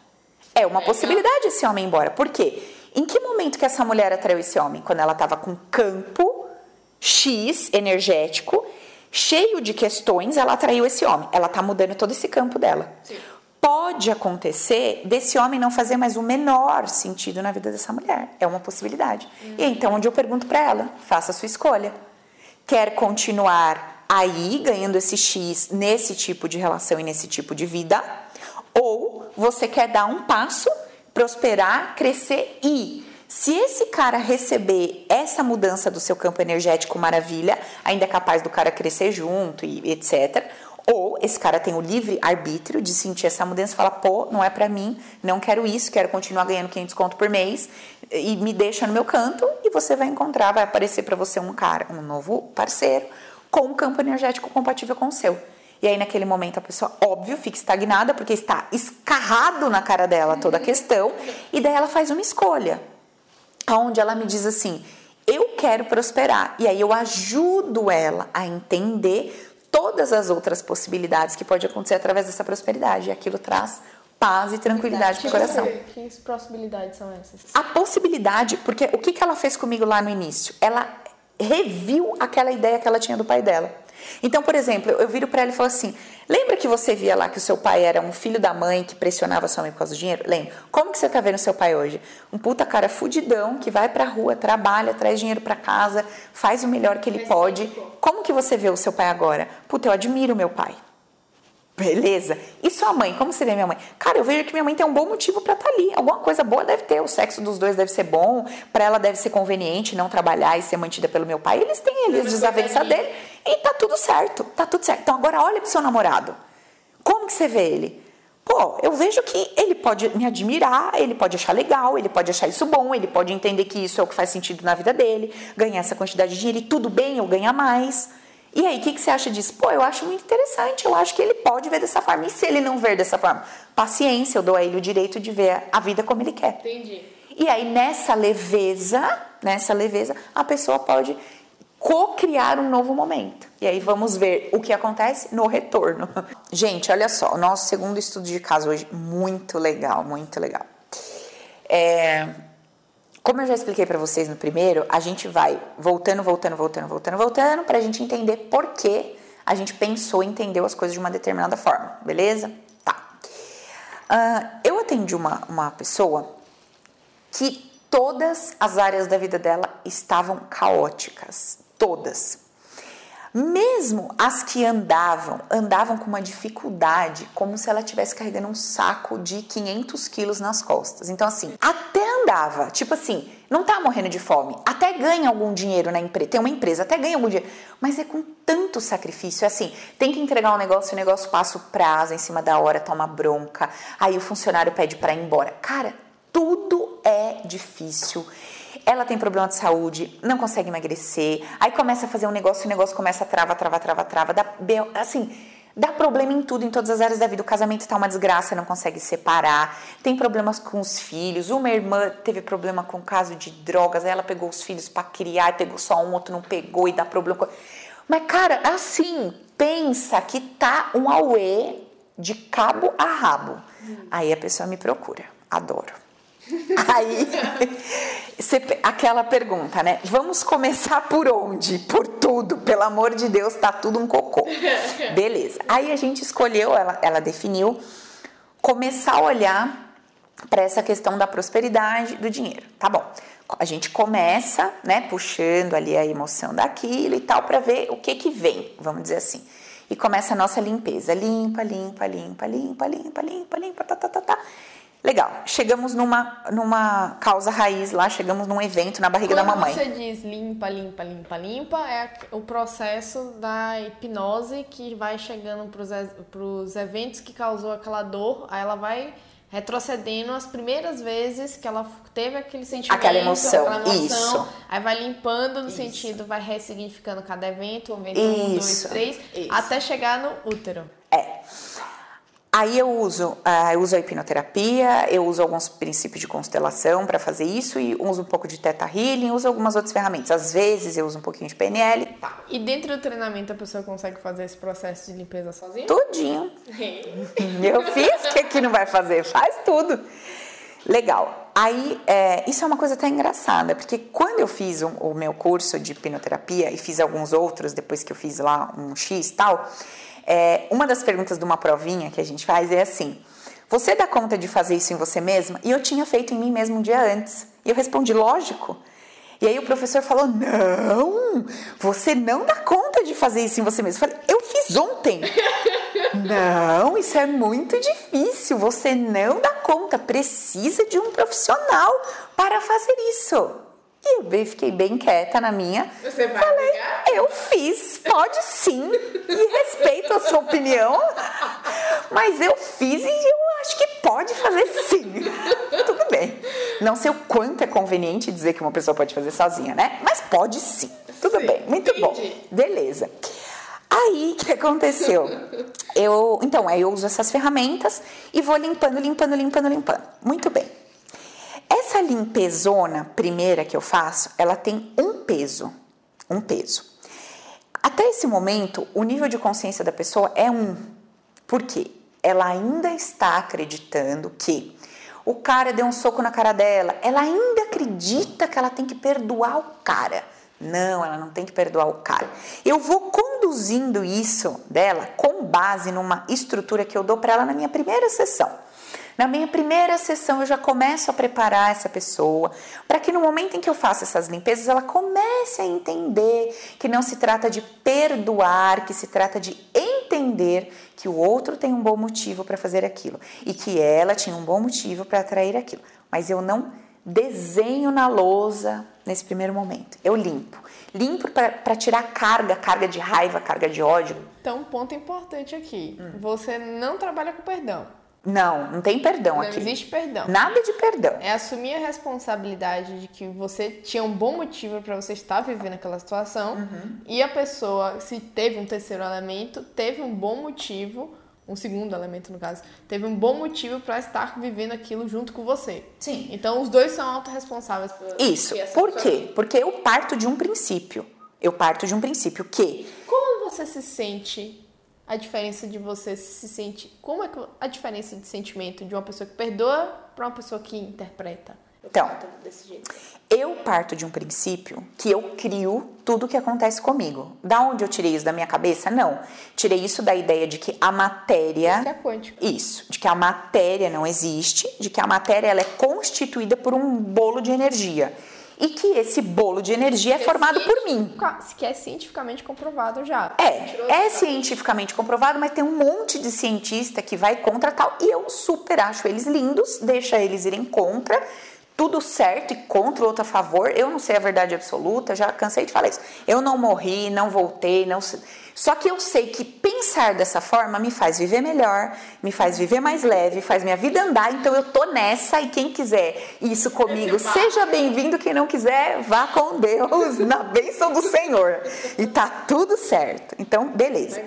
É uma possibilidade esse homem ir embora. Por quê? Em que momento que essa mulher atraiu esse homem? Quando ela estava com campo X energético, cheio de questões, ela atraiu esse homem. Ela tá mudando todo esse campo dela. Sim. Pode acontecer desse homem não fazer mais o menor sentido na vida dessa mulher. É uma possibilidade. E é então onde eu pergunto para ela, faça a sua escolha. Quer continuar aí ganhando esse X nesse tipo de relação e nesse tipo de vida? Ou você quer dar um passo, prosperar, crescer e se esse cara receber essa mudança do seu campo energético maravilha, ainda é capaz do cara crescer junto e etc. Ou esse cara tem o livre arbítrio de sentir essa mudança e falar, pô, não é pra mim, não quero isso, quero continuar ganhando 500 conto por mês e me deixa no meu canto e você vai encontrar, vai aparecer pra você um cara, um novo parceiro com um campo energético compatível com o seu. E aí, naquele momento, a pessoa, óbvio, fica estagnada, porque está escarrado na cara dela toda a questão, e daí ela faz uma escolha, onde ela me diz assim: eu quero prosperar. E aí eu ajudo ela a entender todas as outras possibilidades que pode acontecer através dessa prosperidade. E aquilo traz paz e tranquilidade pro coração. Que possibilidades são essas? A possibilidade, porque o que, que ela fez comigo lá no início? Ela reviu aquela ideia que ela tinha do pai dela. Então, por exemplo, eu viro para ela e falo assim: lembra que você via lá que o seu pai era um filho da mãe que pressionava sua mãe por causa do dinheiro? Lembra? Como que você tá vendo seu pai hoje? Um puta cara fudidão que vai pra rua, trabalha, traz dinheiro pra casa, faz o melhor que ele pode. Como que você vê o seu pai agora? Puta, eu admiro meu pai. Beleza. E sua mãe? Como você vê minha mãe? Cara, eu vejo que minha mãe tem um bom motivo pra estar ali. Alguma coisa boa deve ter. O sexo dos dois deve ser bom. Pra ela deve ser conveniente não trabalhar e ser mantida pelo meu pai. Eles têm ali as desavenças dele. E tá tudo certo. Tá tudo certo. Então agora olha pro seu namorado. Como que você vê ele? Pô, eu vejo que ele pode me admirar, ele pode achar legal, ele pode achar isso bom, ele pode entender que isso é o que faz sentido na vida dele, ganhar essa quantidade de dinheiro e tudo bem eu ganhar mais. E aí, o que, que você acha disso? Pô, eu acho muito interessante, eu acho que ele pode ver dessa forma. E se ele não ver dessa forma? Paciência, eu dou a ele o direito de ver a vida como ele quer. Entendi. E aí, nessa leveza, nessa leveza, a pessoa pode co-criar um novo momento. E aí vamos ver o que acontece no retorno. Gente, olha só, o nosso segundo estudo de caso hoje, muito legal, muito legal. É, como eu já expliquei para vocês no primeiro, a gente vai voltando, voltando, voltando, voltando, voltando, para a gente entender por que a gente pensou e entendeu as coisas de uma determinada forma, beleza? Tá. Ah, eu atendi uma, uma pessoa que todas as áreas da vida dela estavam caóticas, todas. Mesmo as que andavam, andavam com uma dificuldade, como se ela estivesse carregando um saco de 500 quilos nas costas. Então, assim, até andava, tipo assim, não tá morrendo de fome, até ganha algum dinheiro na empresa, tem uma empresa, até ganha algum dinheiro, mas é com tanto sacrifício, é assim, tem que entregar um negócio, o negócio passa o prazo em cima da hora, toma bronca, aí o funcionário pede para ir embora. Cara, tudo é difícil. Ela tem problema de saúde, não consegue emagrecer, aí começa a fazer um negócio e o negócio começa a trava, trava, trava, trava, dá, assim, dá problema em tudo, em todas as áreas da vida. O casamento tá uma desgraça, não consegue separar, tem problemas com os filhos. Uma irmã teve problema com o caso de drogas, aí ela pegou os filhos para criar, pegou só um, outro não pegou e dá problema. Com... Mas, cara, assim, pensa que tá um auê de cabo a rabo. Aí a pessoa me procura, adoro. Aí, aquela pergunta, né? Vamos começar por onde? Por tudo, pelo amor de Deus, tá tudo um cocô. Beleza. Aí a gente escolheu, ela, ela definiu, começar a olhar para essa questão da prosperidade do dinheiro. Tá bom. A gente começa, né, puxando ali a emoção daquilo e tal, para ver o que que vem, vamos dizer assim. E começa a nossa limpeza. Limpa, limpa, limpa, limpa, limpa, limpa, limpa, tá, tá, tá, tá. Legal. Chegamos numa, numa causa raiz lá, chegamos num evento na barriga Quando da mamãe. você diz limpa, limpa, limpa, limpa, é o processo da hipnose que vai chegando para os eventos que causou aquela dor, aí ela vai retrocedendo as primeiras vezes que ela teve aquele sentimento, Aquela emoção, aquela emoção, isso. aí vai limpando no Isso. sentido, vai ressignificando cada evento, um evento, um, dois, Isso, três, isso. até chegar no útero. É. Aí eu uso, ah, eu uso a hipnoterapia, eu uso alguns princípios de constelação para fazer isso e uso um pouco de teta healing, uso algumas outras ferramentas. Às vezes eu uso um pouquinho de PNL. E dentro do treinamento a pessoa consegue fazer esse processo de limpeza sozinha? Tudinho. Eu fiz, o que, que não vai fazer? Faz tudo. Legal. Aí, é, isso é uma coisa até engraçada, porque quando eu fiz um- o meu curso de hipnoterapia e fiz alguns outros, depois que eu fiz lá um X e tal, é, uma das perguntas de uma provinha que a gente faz é assim: Você dá conta de fazer isso em você mesma? E eu tinha feito em mim mesmo um dia antes. E eu respondi: Lógico. E aí o professor falou: Não, você não dá conta de fazer isso em você mesmo. Eu falei: Eu fiz ontem. Não, isso é muito difícil. Você não dá conta. Precisa de um profissional para fazer isso. E eu bem- fiquei bem quieta na minha. Você vai Falei, eu fiz, pode sim. E respeito a sua opinião. Mas eu fiz e eu acho que pode fazer sim. Tudo bem. Não sei o quanto é conveniente dizer que uma pessoa pode fazer sozinha, né? Mas pode sim. Tudo Sim, bem, muito bom. entendi. Beleza. Aí, o que aconteceu? Eu, então, aí eu uso essas ferramentas e vou limpando, limpando, limpando, limpando. Muito bem. Essa limpezona primeira que eu faço, ela tem um peso. Um peso. Até esse momento, o nível de consciência da pessoa é um. Por quê? Ela ainda está acreditando que o cara deu um soco na cara dela. Ela ainda acredita que ela tem que perdoar o cara. Não, ela não tem que perdoar o cara. Eu vou conduzindo isso dela com base numa estrutura que eu dou para ela na minha primeira sessão. Na minha primeira sessão eu já começo a preparar essa pessoa para que no momento em que eu faço essas limpezas ela comece a entender que não se trata de perdoar, que se trata de entender que o outro tem um bom motivo para fazer aquilo e que ela tinha um bom motivo para atrair aquilo. Mas eu não desenho na lousa nesse primeiro momento. Eu limpo. Limpo para tirar carga, carga de raiva, carga de ódio. Então, um ponto importante aqui. Hum. Você não trabalha com perdão. Não, não tem perdão Não aqui. existe perdão. Nada de perdão. É assumir a responsabilidade de que você tinha um bom motivo para você estar vivendo aquela situação Uhum. e a pessoa, se teve um terceiro elemento, teve um bom motivo, um segundo elemento no caso, teve um bom motivo para estar vivendo aquilo junto com você. Sim. Então os dois são autorresponsáveis por Isso. Por quê? Porque eu parto de um princípio. Eu parto de um princípio que Como você se sente? A diferença de você se sente. Como é que a diferença de sentimento de uma pessoa que perdoa para uma pessoa que interpreta? Eu Então. parto desse jeito. eu parto de um princípio que eu crio tudo o que acontece comigo. Da onde eu tirei isso da minha cabeça? Não. Tirei isso da ideia de que a matéria Isso é quântico. Isso, de que a matéria não existe, de que a matéria ela é constituída por um bolo de energia e que esse bolo de energia é formado por mim. Que é cientificamente comprovado já. É, é cientificamente comprovado, mas tem um monte de cientista que vai contra tal e eu super acho eles lindos, deixa eles irem contra, tudo certo e contra o outro a favor. Eu não sei a verdade absoluta, já cansei de falar isso. Eu não morri, não voltei, não só que eu sei que pensar dessa forma me faz viver melhor, me faz viver mais leve, faz minha vida andar. Então eu tô nessa e quem quiser isso comigo, seja bem-vindo. Quem não quiser, vá com Deus, na bênção do Senhor. E tá tudo certo. Então, beleza.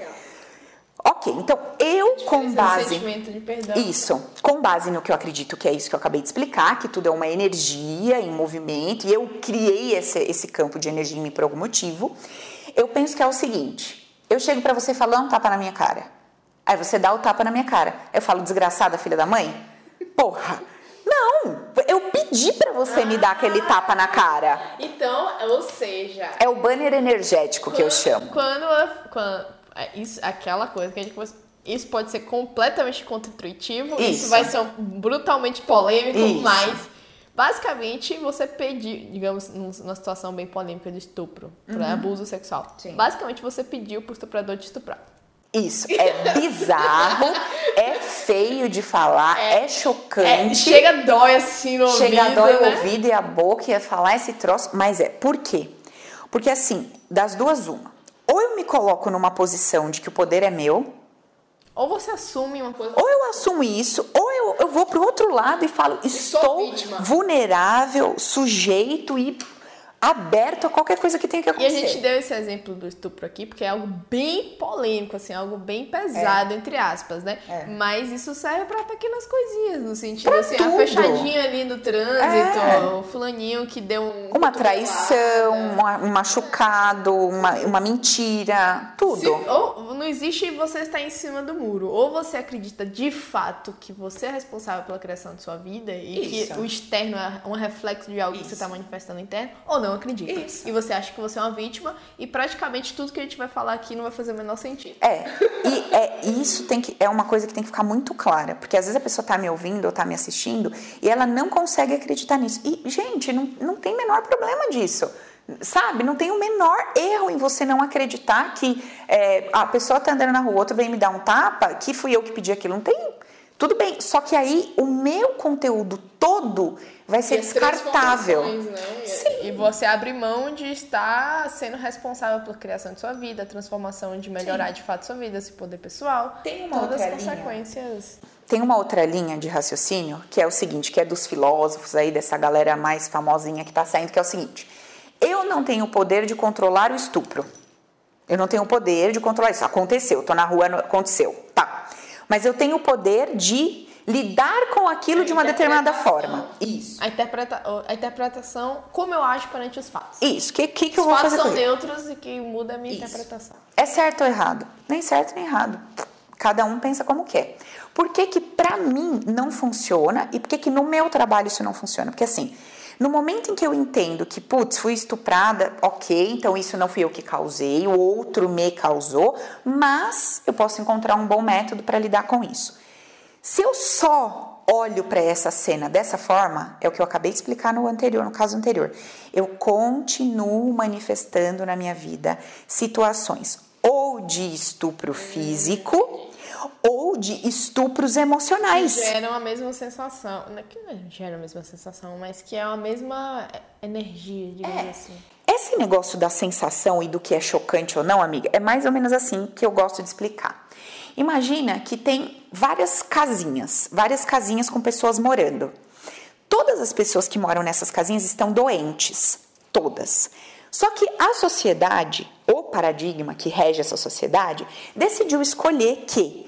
Ok, então eu com base. sentimento de perdão. Isso, com base no que eu acredito que é isso que eu acabei de explicar, que tudo é uma energia em movimento, e eu criei esse, esse campo de energia em mim por algum motivo. Eu penso que é o seguinte: eu chego pra você e falo, dá um tapa na minha cara. Aí você dá o tapa na minha cara. Eu falo, desgraçada, filha da mãe? Porra! Não! Eu pedi pra você me dar aquele tapa na cara. Então, ou seja, É o banner energético que eu quando- chamo. Quando, quando é isso, aquela coisa que a gente conversa- isso pode ser completamente contra-intuitivo, isso. Isso. vai ser brutalmente polêmico, Isso. mas basicamente você pediu, digamos, num- numa situação bem polêmica de estupro, por abuso sexual. Uhum. Sim. Basicamente você pediu pro estuprador te estuprar. Isso, é bizarro, é feio de falar, é, É, chocante. chega dói assim no Chega a ouvido, dói o né? ouvido e a boca ia falar esse troço, mas é. Por quê? Porque assim, das duas, uma. Me coloco numa posição de que o poder é meu, Ou você assume uma coisa ou eu assumo isso, ou eu eu, vou pro outro lado e falo, estou vulnerável, sujeito e aberto a qualquer coisa que tenha que E a acontecer. gente deu esse exemplo do estupro aqui porque é algo bem polêmico, assim, algo bem pesado, entre aspas, né? É. Mas isso serve pra pequenas coisinhas, no sentido Pra assim, a tudo. fechadinha ali no trânsito, É. o fulaninho que deu um. Uma traição, uma- um machucado, uma, uma mentira, tudo. Se- ou não existe você estar em cima do muro. Ou você acredita de fato que você é responsável pela criação de sua vida e Isso. que o externo é um reflexo de algo que você está manifestando interno, ou não acredita. Isso. E você acha que você é uma vítima e praticamente tudo que a gente vai falar aqui não vai fazer o menor sentido. É, e é, isso tem que, é uma coisa que tem que ficar muito clara, porque às vezes a pessoa tá me ouvindo ou tá me assistindo e ela não consegue acreditar nisso. E, gente, não, não tem menor problema disso. Sabe, não tem o menor erro em você não acreditar que é, a pessoa tá andando na rua, outro vem me dar um tapa, que fui eu que pedi aquilo. Não tem. Tudo bem, só que aí o meu conteúdo todo vai ser E descartável. Né? E, e você abre mão de estar sendo responsável pela criação de sua vida, transformação de melhorar de fato sua vida, esse poder pessoal. Tem uma todas outra as linha. consequências. Tem uma outra linha de raciocínio que é o seguinte, que é dos filósofos aí, dessa galera mais famosinha que tá saindo, que é o seguinte: eu não tenho o poder de controlar o estupro. Eu não tenho o poder de controlar isso. Aconteceu, tô na rua, aconteceu. Tá. Mas eu tenho o poder de lidar com aquilo de uma determinada forma. Isso. A, interpreta a interpretação, como eu acho perante os fatos. Isso. O que, que, que eu Os vou fatos fazer são com isso? neutros e que muda a minha interpretação. É certo ou errado? Nem certo nem errado. Cada um pensa como quer. Por que que pra mim não funciona e por que que no meu trabalho isso não funciona? Porque assim, no momento em que eu entendo que, putz, fui estuprada, ok, então isso não fui eu que causei, o outro me causou, mas eu posso encontrar um bom método para lidar com isso. Se eu só olho para essa cena dessa forma, é o que eu acabei de explicar no anterior, no caso anterior. Eu continuo manifestando na minha vida situações ou de estupro físico ou de estupros emocionais. Geram a mesma sensação. Não é que não gera a mesma sensação, mas que é a mesma energia, digamos assim. Esse negócio da sensação e do que é chocante ou não, amiga, é mais ou menos assim que eu gosto de explicar. Imagina que tem várias casinhas, várias casinhas com pessoas morando. Todas as pessoas que moram nessas casinhas estão doentes, todas. Só que a sociedade, o paradigma que rege essa sociedade, decidiu escolher que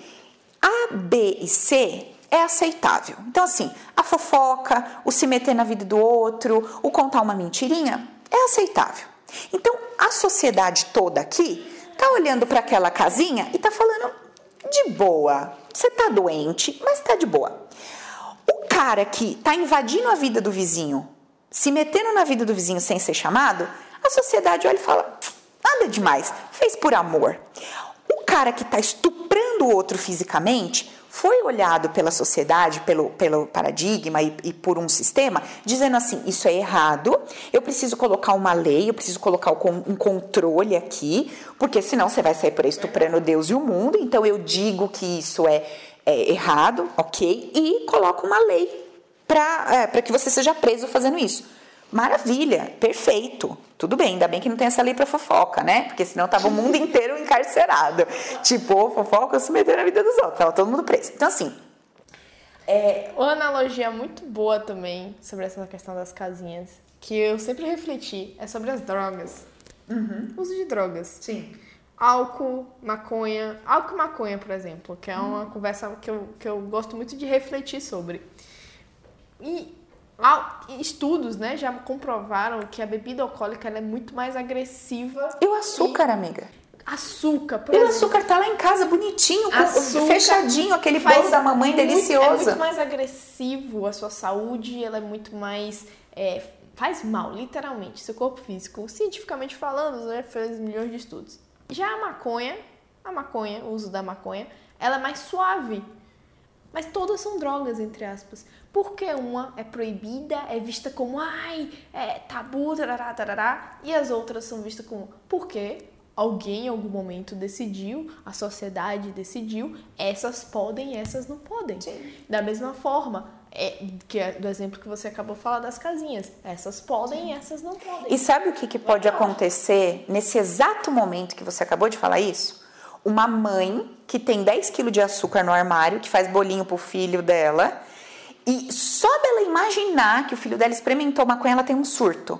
A, B e C é aceitável. Então, assim, a fofoca, o se meter na vida do outro, o contar uma mentirinha, é aceitável. Então, a sociedade toda aqui tá olhando para aquela casinha e tá falando de boa. Você tá doente, mas tá de boa. O cara que tá invadindo a vida do vizinho, se metendo na vida do vizinho sem ser chamado, a sociedade olha e fala: nada demais, fez por amor. O cara que tá estuprando o outro fisicamente foi olhado pela sociedade, pelo, pelo paradigma e, e por um sistema, dizendo assim: isso é errado, eu preciso colocar uma lei, eu preciso colocar um controle aqui, porque senão você vai sair por aí estuprando Deus e o mundo, então eu digo que isso é, é errado, ok? E coloco uma lei para é, que você seja preso fazendo isso. Maravilha, perfeito. Tudo bem, ainda bem que não tem essa lei pra fofoca, né? Porque senão tava o mundo inteiro encarcerado. Tipo, fofoca se meter na vida dos outros, tava todo mundo preso. Então, assim, Uma analogia muito boa também sobre essa questão das casinhas, que eu sempre refleti, é sobre as drogas. Uso de drogas. Sim. Álcool, maconha. Álcool e maconha, por exemplo, que é uma conversa que eu, que eu gosto muito de refletir sobre. E estudos, né, já comprovaram que a bebida alcoólica é muito mais agressiva. E o açúcar, amiga? Açúcar, por E o exemplo. açúcar tá lá em casa, bonitinho, Açúcar fechadinho, aquele bolo da mamãe muito- É delicioso. muito mais agressivo a sua saúde, ela é muito mais. é, faz mal, literalmente, seu corpo físico. Cientificamente falando, né, fez milhões de estudos. Já a maconha, a maconha, o uso da maconha, ela é mais suave. Mas todas são drogas, entre aspas. Porque uma é proibida, é vista como, ai, é tabu, tarará, tarará, e as outras são vistas como, porque alguém em algum momento decidiu, a sociedade decidiu, essas podem, essas não podem. Da mesma forma, é, que é do exemplo que você acabou de falar das casinhas, essas podem, essas não podem. E sabe o que, que pode acontecer nesse exato momento que você acabou de falar isso? Uma mãe que tem 10 quilos de açúcar no armário, que faz bolinho pro filho dela, E só dela imaginar que o filho dela experimentou maconha, ela tem um surto.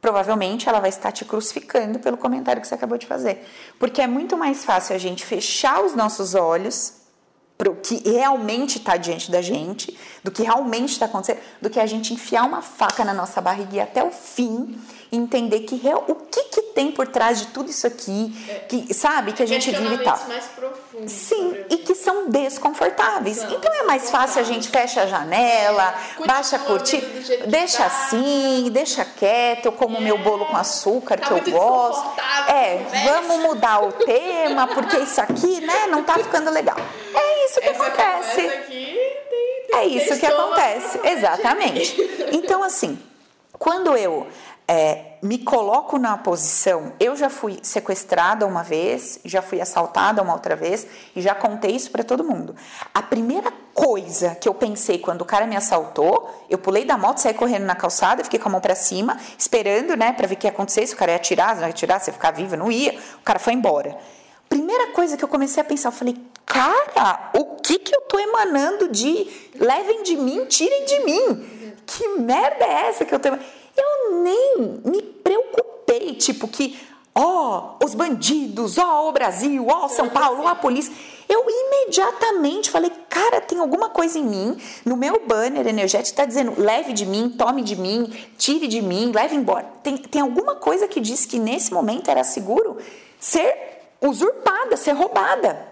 Provavelmente ela vai estar te crucificando pelo comentário que você acabou de fazer. Porque é muito mais fácil a gente fechar os nossos olhos para o que realmente está diante da gente, do que realmente está acontecendo, do que a gente enfiar uma faca na nossa barriga e até o fim entender que real, o que, que tem por trás de tudo isso aqui, é. que sabe que a gente vive e tal. mais profundos. Sim, e que são desconfortáveis. São então é mais fácil a gente fecha a janela, é. baixa a cortina, deixa tá. assim, deixa quieto, eu como é. meu bolo com açúcar tá que eu gosto. É, vamos mudar o tema porque isso aqui, né, não tá ficando legal. É isso que Essa acontece. Aqui, tem, tem, é isso que acontece, exatamente. Então assim, quando eu é, me coloco na posição. Eu já fui sequestrada uma vez, já fui assaltada uma outra vez e já contei isso para todo mundo. A primeira coisa que eu pensei quando o cara me assaltou, eu pulei da moto, saí correndo na calçada, fiquei com a mão para cima, esperando, né, para ver o que ia acontecer. Se o cara ia atirar, se não ia atirar, se ia ficar viva, não ia. O cara foi embora. Primeira coisa que eu comecei a pensar, eu falei, cara, o que que eu tô emanando de levem de mim, tirem de mim? Que merda é essa que eu emanando? Eu nem me preocupei, tipo, que, ó, oh, os bandidos, ó, oh, o Brasil, ó, oh, São Paulo, ó, a polícia. Eu imediatamente falei, cara, tem alguma coisa em mim, no meu banner energético está dizendo, leve de mim, tome de mim, tire de mim, leve embora. Tem, tem alguma coisa que diz que nesse momento era seguro ser usurpada, ser roubada.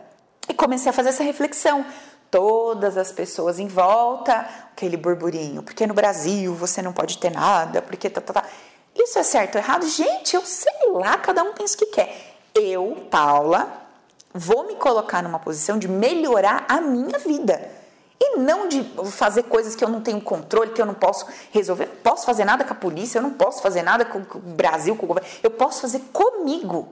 E comecei a fazer essa reflexão todas as pessoas em volta, aquele burburinho, porque no Brasil você não pode ter nada, porque tá, tá, tá. Isso é certo ou errado? Gente, eu sei lá, cada um pensa o que quer. Eu, Paula, vou me colocar numa posição de melhorar a minha vida. E não de fazer coisas que eu não tenho controle, que eu não posso resolver. Posso fazer nada com a polícia, eu não posso fazer nada com o Brasil, com o governo. Eu posso fazer comigo.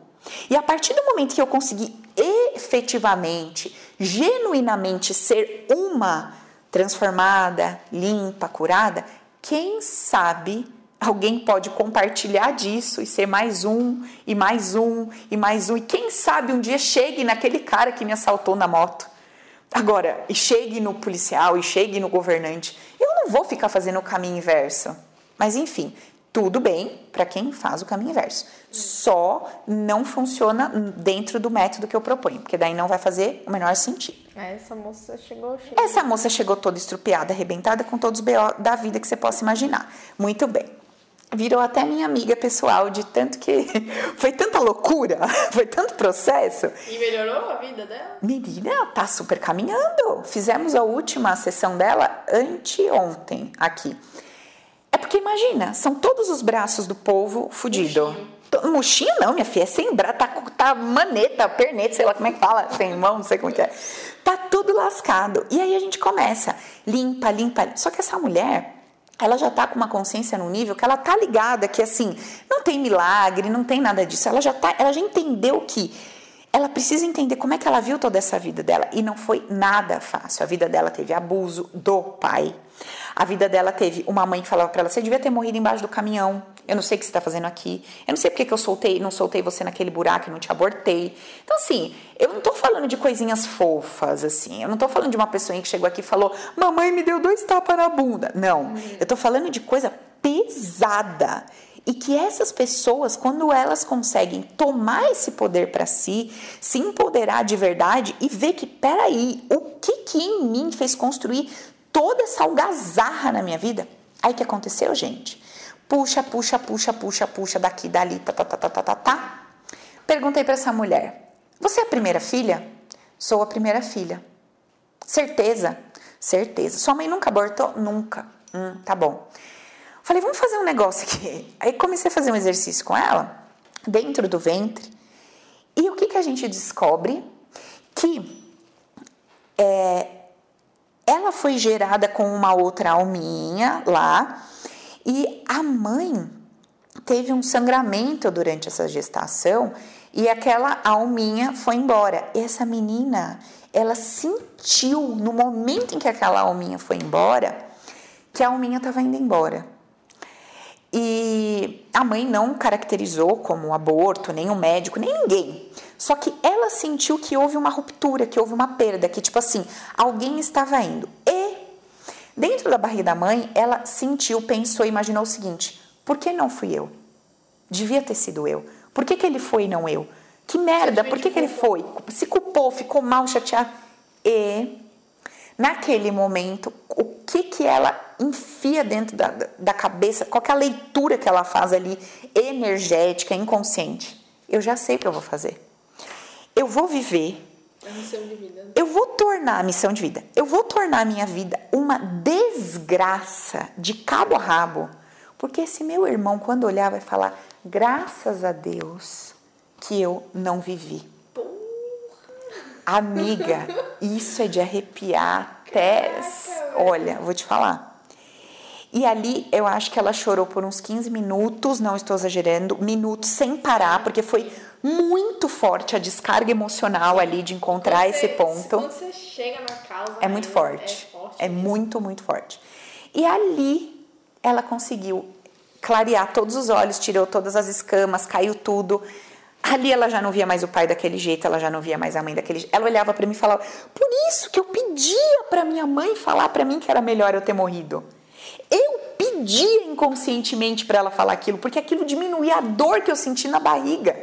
E a partir do momento que eu conseguir efetivamente, genuinamente ser uma transformada, limpa, curada, quem sabe alguém pode compartilhar disso e ser mais um, e mais um, e mais um. E quem sabe um dia chegue naquele cara que me assaltou na moto. Agora, e chegue no policial, e chegue no governante. Eu não vou ficar fazendo o caminho inverso. Mas enfim, tudo bem para quem faz o caminho inverso. Só não funciona dentro do método que eu proponho, porque daí não vai fazer o menor sentido. É, essa moça chegou, chegou. Essa moça chegou toda estrupiada, arrebentada, com todos os BO da vida que você possa imaginar. Muito bem. Virou até minha amiga pessoal, de tanto que. Foi tanta loucura, foi tanto processo. E melhorou a vida dela? Menina, tá super caminhando. Fizemos a última sessão dela anteontem aqui. É porque imagina, são todos os braços do povo fudido. Mochinho não, minha filha, é sem braço, tá, tá maneta, perneta, sei lá como é que fala, sem mão, não sei como que é. Tá tudo lascado. E aí a gente começa, limpa, limpa. Só que essa mulher, ela já tá com uma consciência no nível que ela tá ligada que assim, não tem milagre, não tem nada disso. Ela já tá, ela já entendeu que ela precisa entender como é que ela viu toda essa vida dela e não foi nada fácil. A vida dela teve abuso do pai. A vida dela teve uma mãe que falava para ela: "Você devia ter morrido embaixo do caminhão. Eu não sei o que você está fazendo aqui. Eu não sei porque que eu soltei, não soltei você naquele buraco, e não te abortei". Então assim, eu não tô falando de coisinhas fofas assim. Eu não tô falando de uma pessoa que chegou aqui e falou: "Mamãe me deu dois tapas na bunda". Não. Eu tô falando de coisa pesada e que essas pessoas, quando elas conseguem tomar esse poder para si, se empoderar de verdade e ver que, peraí, o que que em mim fez construir toda essa algazarra na minha vida? Aí que aconteceu, gente? Puxa, puxa, puxa, puxa, puxa, daqui, dali, tá, tá, tá, tá, tá, tá, tá. Perguntei para essa mulher: Você é a primeira filha? Sou a primeira filha. Certeza? Certeza. Sua mãe nunca abortou? Nunca. Hum, tá bom. Falei, vamos fazer um negócio aqui. Aí comecei a fazer um exercício com ela, dentro do ventre. E o que, que a gente descobre? Que é, ela foi gerada com uma outra alminha lá e a mãe teve um sangramento durante essa gestação e aquela alminha foi embora. E essa menina, ela sentiu no momento em que aquela alminha foi embora que a alminha estava indo embora. E a mãe não caracterizou como aborto, nem o médico, nem ninguém. Só que ela sentiu que houve uma ruptura, que houve uma perda, que tipo assim, alguém estava indo. E Dentro da barriga da mãe, ela sentiu, pensou, imaginou o seguinte: por que não fui eu? Devia ter sido eu. Por que, que ele foi e não eu? Que merda, por que, que ele foi? Se culpou, ficou mal, chateado. E, naquele momento, o que, que ela enfia dentro da, da cabeça, qual é a leitura que ela faz ali, energética, inconsciente? Eu já sei o que eu vou fazer. Eu vou viver A missão de vida. eu vou tornar a missão de vida, eu vou tornar a minha vida uma desgraça de cabo a rabo, porque esse meu irmão, quando olhar, vai falar: graças a Deus que eu não vivi. Amiga, isso é de arrepiar até. Olha, vou te falar. E ali eu acho que ela chorou por uns 15 minutos, não estou exagerando, minutos sem parar, porque foi muito forte a descarga emocional ali de encontrar Quando esse você- ponto. Quando você chega na causa. É muito aí, forte. É forte. É muito, muito forte. E ali ela conseguiu clarear todos os olhos, tirou todas as escamas, caiu tudo. Ali ela já não via mais o pai daquele jeito, ela já não via mais a mãe daquele jeito. Ela olhava pra mim e falava: "Por isso que eu pedia pra minha mãe falar pra mim que era melhor eu ter morrido". Eu pedia inconscientemente pra ela falar aquilo, porque aquilo diminuía a dor que eu senti na barriga.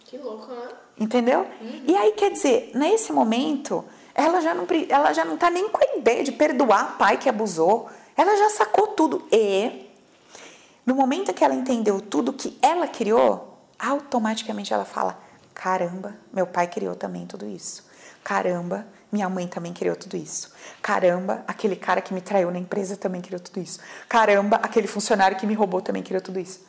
Que louco, né? Entendeu? E aí, quer dizer, nesse momento, ela já, não, ela já não tá nem com a ideia de perdoar o pai que abusou. Ela já sacou tudo. E, no momento que ela entendeu tudo que ela criou, automaticamente ela fala: caramba, meu pai criou também tudo isso. Caramba, minha mãe também criou tudo isso. Caramba, aquele cara que me traiu na empresa também criou tudo isso. Caramba, aquele funcionário que me roubou também criou tudo isso.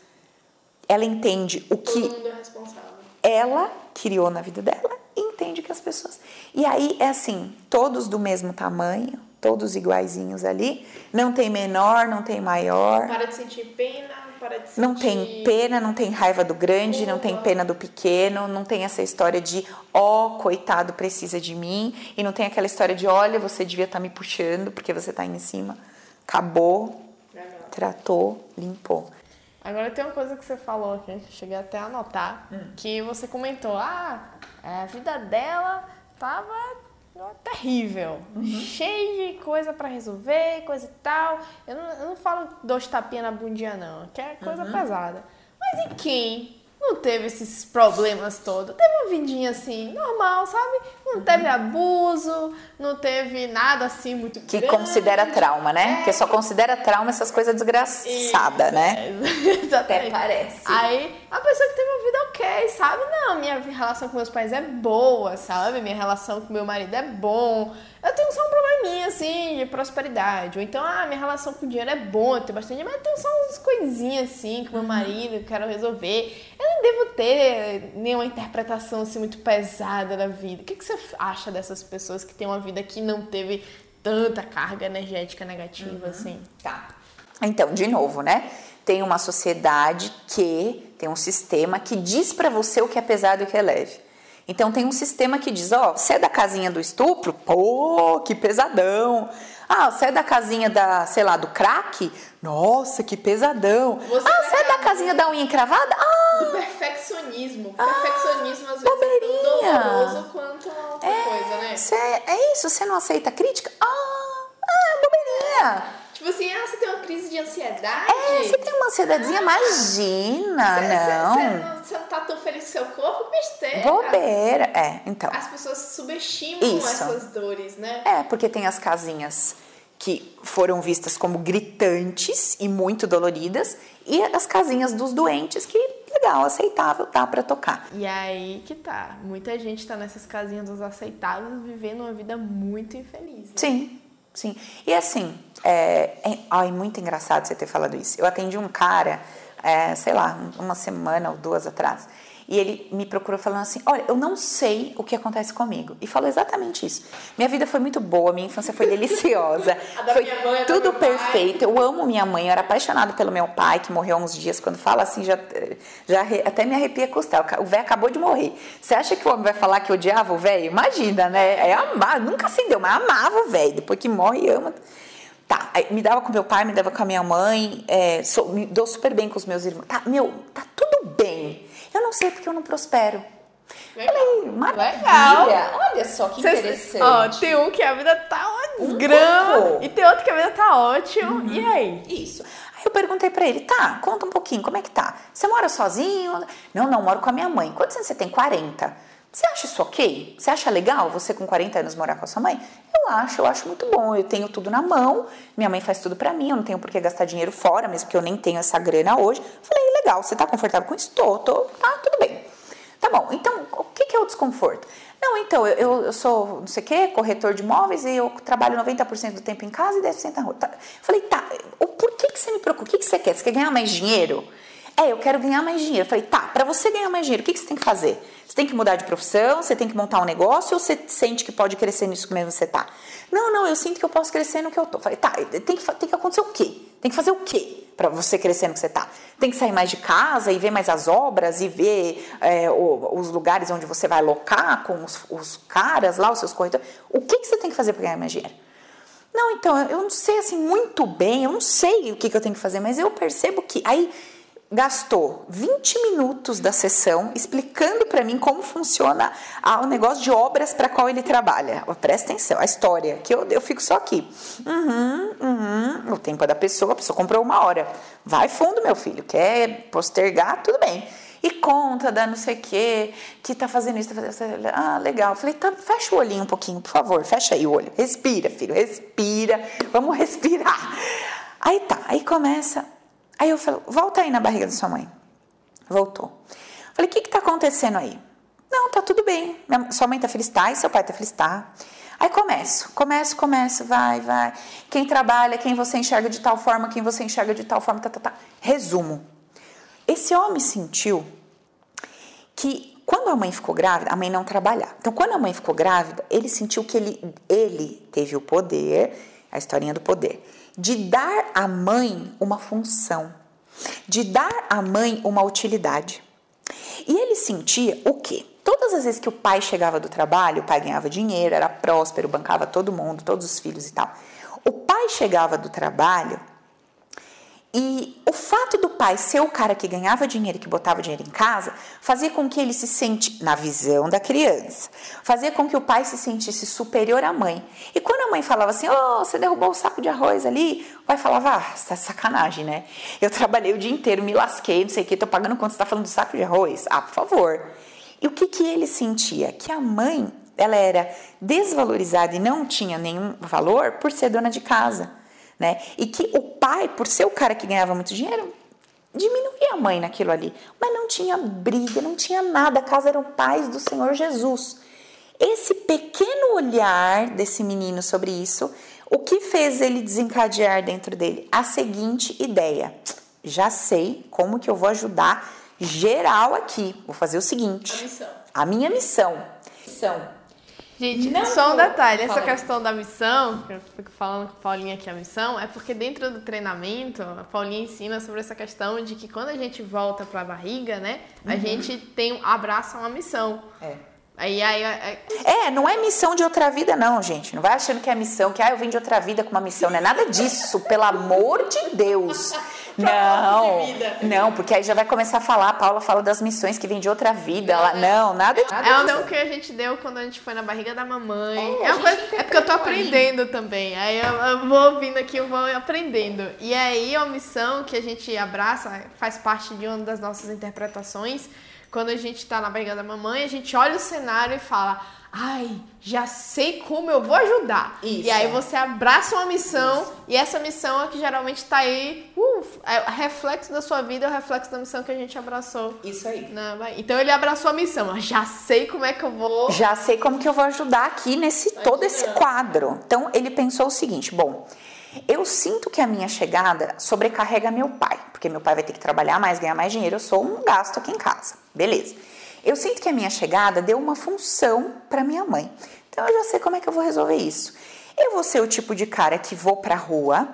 Ela entende o que Todo mundo é responsável. ela criou na vida dela e entende que as pessoas. E aí é assim, todos do mesmo tamanho, todos iguaizinhos ali, não tem menor, não tem maior, Para de sentir pena, para de sentir. não tem pena, não tem raiva do grande, não tem pena do pequeno, não tem essa história de ó, coitado, precisa de mim, e não tem aquela história de olha, você devia estar me puxando porque você está em cima. Acabou, Legal. tratou, limpou. Agora tem uma coisa que você falou aqui, que eu cheguei até a anotar, Hum. que você comentou, ah, a vida dela tava terrível, Uhum. cheia de coisa pra resolver, coisa e tal. Eu não, eu não falo dois tapinhas na bundinha não, que é coisa Uhum. pesada. Mas e quem não teve esses problemas todos? Teve uma vidinha assim, normal, sabe? Não teve abuso, não teve nada assim muito Uhum. Que grande. considera trauma, né? É. Porque só considera trauma essas coisas desgraçadas, né? É, Exatamente. Até parece. Aí a pessoa que teve uma vida ok, sabe? Não, minha relação com meus pais é boa, sabe? Minha relação com meu marido é bom. Eu tenho só um probleminha, assim, de prosperidade. Ou então, ah, minha relação com o dinheiro é boa, eu tenho bastante dinheiro, mas eu tenho só umas coisinhas, assim, com meu marido, que eu quero resolver. Eu não devo ter nenhuma interpretação, assim, muito pesada da vida. O que, que você acha dessas pessoas que têm uma vida que não teve tanta carga energética negativa, assim? Tá. Então, de novo, né? Tem uma sociedade que tem um sistema que diz pra você o que é pesado e o que é leve. Então tem um sistema que diz, ó, você é da casinha do estupro? Pô, que pesadão. Ah, você é da casinha da, sei lá, do crack? Nossa, que pesadão. Você ah, é você é da casinha da unha encravada? Ah, Do perfeccionismo. perfeccionismo às vezes é tão doloroso quanto a outra coisa, né? você, é isso, você não aceita crítica? Ah, ah, bobeirinha. Tipo assim, ah, você tem uma crise de ansiedade? É, você tem uma ansiedadezinha, imagina, Você- você- não. Você, não. você não tá tão feliz com seu corpo, besteira. Bobeira. É, então. As pessoas subestimam Isso. essas dores, né? É, porque tem as casinhas que foram vistas como gritantes e muito doloridas, e as casinhas dos doentes que, legal, aceitável, dá pra tocar. E aí que tá. Muita gente tá nessas casinhas dos aceitáveis vivendo uma vida muito infeliz. Né? Sim, sim. E assim, é, é, ai, muito engraçado você ter falado isso. Eu atendi um cara, é, sei lá, uma semana ou duas atrás. E ele me procurou falando assim: Olha, eu não sei o que acontece comigo. E falou exatamente isso. Minha vida foi muito boa, minha infância foi deliciosa. Foi mãe, da tudo perfeito. Eu amo minha mãe, eu era apaixonada pelo meu pai, que morreu há uns dias. Quando fala assim, já, já até me arrepia a costela. O velho acabou de morrer. Você acha que o homem vai falar que odiava o velho? Imagina, né? É amar, nunca acendeu, mas amava o velho. Depois que morre, ama. Tá, me dava com meu pai, me dava com a minha mãe, é, sou- me dou super bem com os meus irmãos. Tá, meu, tá tudo bem. Eu não sei porque eu não prospero. Legal. Falei, maravilha. Legal. Olha só que Cês- interessante. Ó, tem um que a vida tá uma um grama. Pouco. E tem outro que a vida tá ótimo. Uhum. E aí? Isso. Aí eu perguntei para ele, tá, conta um pouquinho, como é que tá? Você mora sozinho? Não, não, moro com a minha mãe. Quantos anos você tem? 40. Você acha isso ok? Você acha legal você com 40 anos morar com a sua mãe? Eu acho, eu acho muito bom. Eu tenho tudo na mão, minha mãe faz tudo para mim, eu não tenho por que gastar dinheiro fora, mesmo porque eu nem tenho essa grana hoje. Falei, legal, você tá confortável com isso? Tô, tô, tá, tudo bem. Tá bom, então o que, que é o desconforto? Não, então, eu, eu sou, não sei o quê, corretor de imóveis e eu trabalho 90% do tempo em casa e 10% na rua. Tá. Falei, tá, por que, que você me preocupa? O que, que você quer? Você quer ganhar mais dinheiro? É, eu quero ganhar mais dinheiro. Falei, tá, para você ganhar mais dinheiro, o que, que você tem que fazer? Tem que mudar de profissão, você tem que montar um negócio ou você sente que pode crescer nisso mesmo que você tá? Não, não, eu sinto que eu posso crescer no que eu tô. Falei, tá, tem que, tem que acontecer o quê? Tem que fazer o quê para você crescer no que você tá? Tem que sair mais de casa e ver mais as obras e ver é, os lugares onde você vai alocar com os, os caras lá, os seus corretores. O que, que você tem que fazer para ganhar mais dinheiro? Não, então, eu não sei assim muito bem, eu não sei o que, que eu tenho que fazer, mas eu percebo que. Aí gastou 20 minutos da sessão explicando para mim como funciona o negócio de obras para qual ele trabalha. Presta atenção, a história, que eu, eu fico só aqui. Uhum, uhum, o tempo é da pessoa, a pessoa comprou uma hora. Vai fundo, meu filho, quer postergar, tudo bem. E conta da não sei o que, que tá fazendo isso, tá fazendo isso. Ah, legal. Falei, tá, fecha o olhinho um pouquinho, por favor, fecha aí o olho. Respira, filho, respira. Vamos respirar. Aí tá, aí começa Aí eu falei, volta aí na barriga da sua mãe. Voltou. Falei, o que está acontecendo aí? Não, tá tudo bem. Minha, sua mãe tá feliz, tá? E seu pai tá feliz, tá? Aí começo, começo, começo, vai, vai. Quem trabalha, quem você enxerga de tal forma, quem você enxerga de tal forma, tá, tá, tá. Resumo. Esse homem sentiu que quando a mãe ficou grávida, a mãe não trabalhava. Então, quando a mãe ficou grávida, ele sentiu que ele, ele teve o poder, a historinha do poder, de dar à mãe uma função, de dar à mãe uma utilidade. E ele sentia o quê? Todas as vezes que o pai chegava do trabalho, o pai ganhava dinheiro, era próspero, bancava todo mundo, todos os filhos e tal. O pai chegava do trabalho e o fato do pai ser o cara que ganhava dinheiro, que botava dinheiro em casa, fazia com que ele se sente, na visão da criança, fazia com que o pai se sentisse superior à mãe. E quando a mãe falava assim, oh, você derrubou o saco de arroz ali, o pai falava, ah, tá sacanagem, né? Eu trabalhei o dia inteiro, me lasquei, não sei o que, tô pagando quanto você tá falando do saco de arroz? Ah, por favor. E o que que ele sentia? Que a mãe, ela era desvalorizada e não tinha nenhum valor por ser dona de casa né? E que o pai, por ser o cara que ganhava muito dinheiro, diminuía a mãe naquilo ali, mas não tinha briga, não tinha nada, a casa eram pais do Senhor Jesus. Esse pequeno olhar desse menino sobre isso, o que fez ele desencadear dentro dele? A seguinte ideia: já sei como que eu vou ajudar geral aqui. Vou fazer o seguinte: a, missão. a minha missão. missão Gente, não só um detalhe, essa questão da missão, que eu fico falando com a Paulinha que é a missão, é porque dentro do treinamento, a Paulinha ensina sobre essa questão de que quando a gente volta para a barriga, né, a uhum. gente tem abraça uma missão. É. Aí, aí, aí, é, não é missão de outra vida, não, gente. Não vai achando que é missão, que ah, eu vim de outra vida com uma missão. Não é nada disso, pelo amor de Deus. Não, não, porque aí já vai começar a falar. A Paula fala das missões que vem de outra vida. Ela, não, nada disso. É o não que a gente deu quando a gente foi na barriga da mamãe. É, é, coisa, é porque eu tô aprendendo também. Aí eu, eu, vou ouvindo aqui, eu vou aprendendo. E aí a missão que a gente abraça faz parte de uma das nossas interpretações. Quando a gente tá na barriga da mamãe, a gente olha o cenário e fala ai, já sei como eu vou ajudar. Isso. E aí você abraça uma missão Isso. e essa missão é que geralmente está aí, uh, é o reflexo da sua vida, é o reflexo da missão que a gente abraçou. Isso aí. Na, então ele abraçou a missão, já sei como é que eu vou. Já sei como que eu vou ajudar aqui nesse todo esse quadro. Então ele pensou o seguinte, bom, eu sinto que a minha chegada sobrecarrega meu pai, porque meu pai vai ter que trabalhar mais, ganhar mais dinheiro, eu sou um gasto aqui em casa. Beleza. Eu sinto que a minha chegada deu uma função para minha mãe. Então eu já sei como é que eu vou resolver isso. Eu vou ser o tipo de cara que vou para a rua,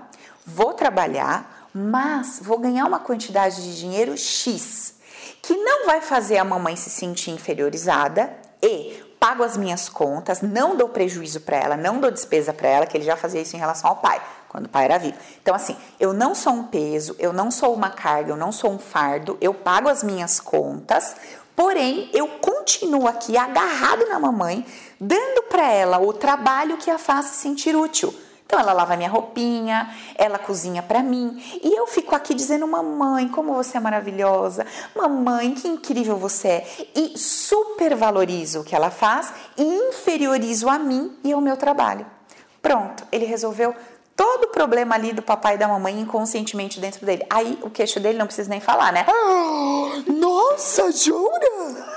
vou trabalhar, mas vou ganhar uma quantidade de dinheiro X, que não vai fazer a mamãe se sentir inferiorizada e pago as minhas contas, não dou prejuízo para ela, não dou despesa para ela, que ele já fazia isso em relação ao pai, quando o pai era vivo. Então, assim, eu não sou um peso, eu não sou uma carga, eu não sou um fardo, eu pago as minhas contas, Porém, eu continua aqui agarrado na mamãe, dando para ela o trabalho que a faz se sentir útil. Então ela lava minha roupinha, ela cozinha para mim e eu fico aqui dizendo: "Mamãe, como você é maravilhosa. Mamãe, que incrível você é". E supervalorizo o que ela faz e inferiorizo a mim e ao meu trabalho. Pronto, ele resolveu todo o problema ali do papai e da mamãe inconscientemente dentro dele. Aí o queixo dele não precisa nem falar, né? Ah, nossa, jura?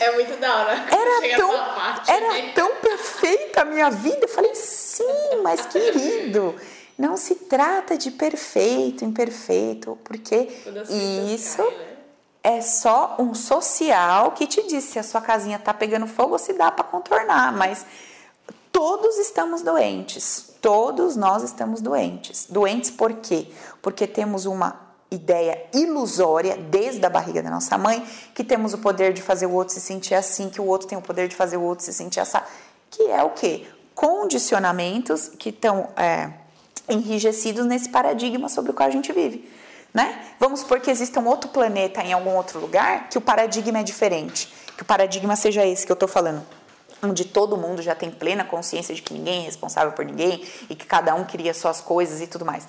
É muito da hora. Era tão, parte, era né? tão perfeita a minha vida. Eu falei, sim, mas querido, não se trata de perfeito, imperfeito, porque isso né? é só um social que te diz se a sua casinha tá pegando fogo ou se dá para contornar, mas todos estamos doentes. Todos nós estamos doentes. Doentes por quê? Porque temos uma ideia ilusória desde a barriga da nossa mãe que temos o poder de fazer o outro se sentir assim, que o outro tem o poder de fazer o outro se sentir assim, que é o quê? Condicionamentos que estão é, enrijecidos nesse paradigma sobre o qual a gente vive. Né? Vamos supor que exista um outro planeta em algum outro lugar que o paradigma é diferente, que o paradigma seja esse que eu estou falando onde todo mundo já tem plena consciência de que ninguém é responsável por ninguém e que cada um cria suas coisas e tudo mais.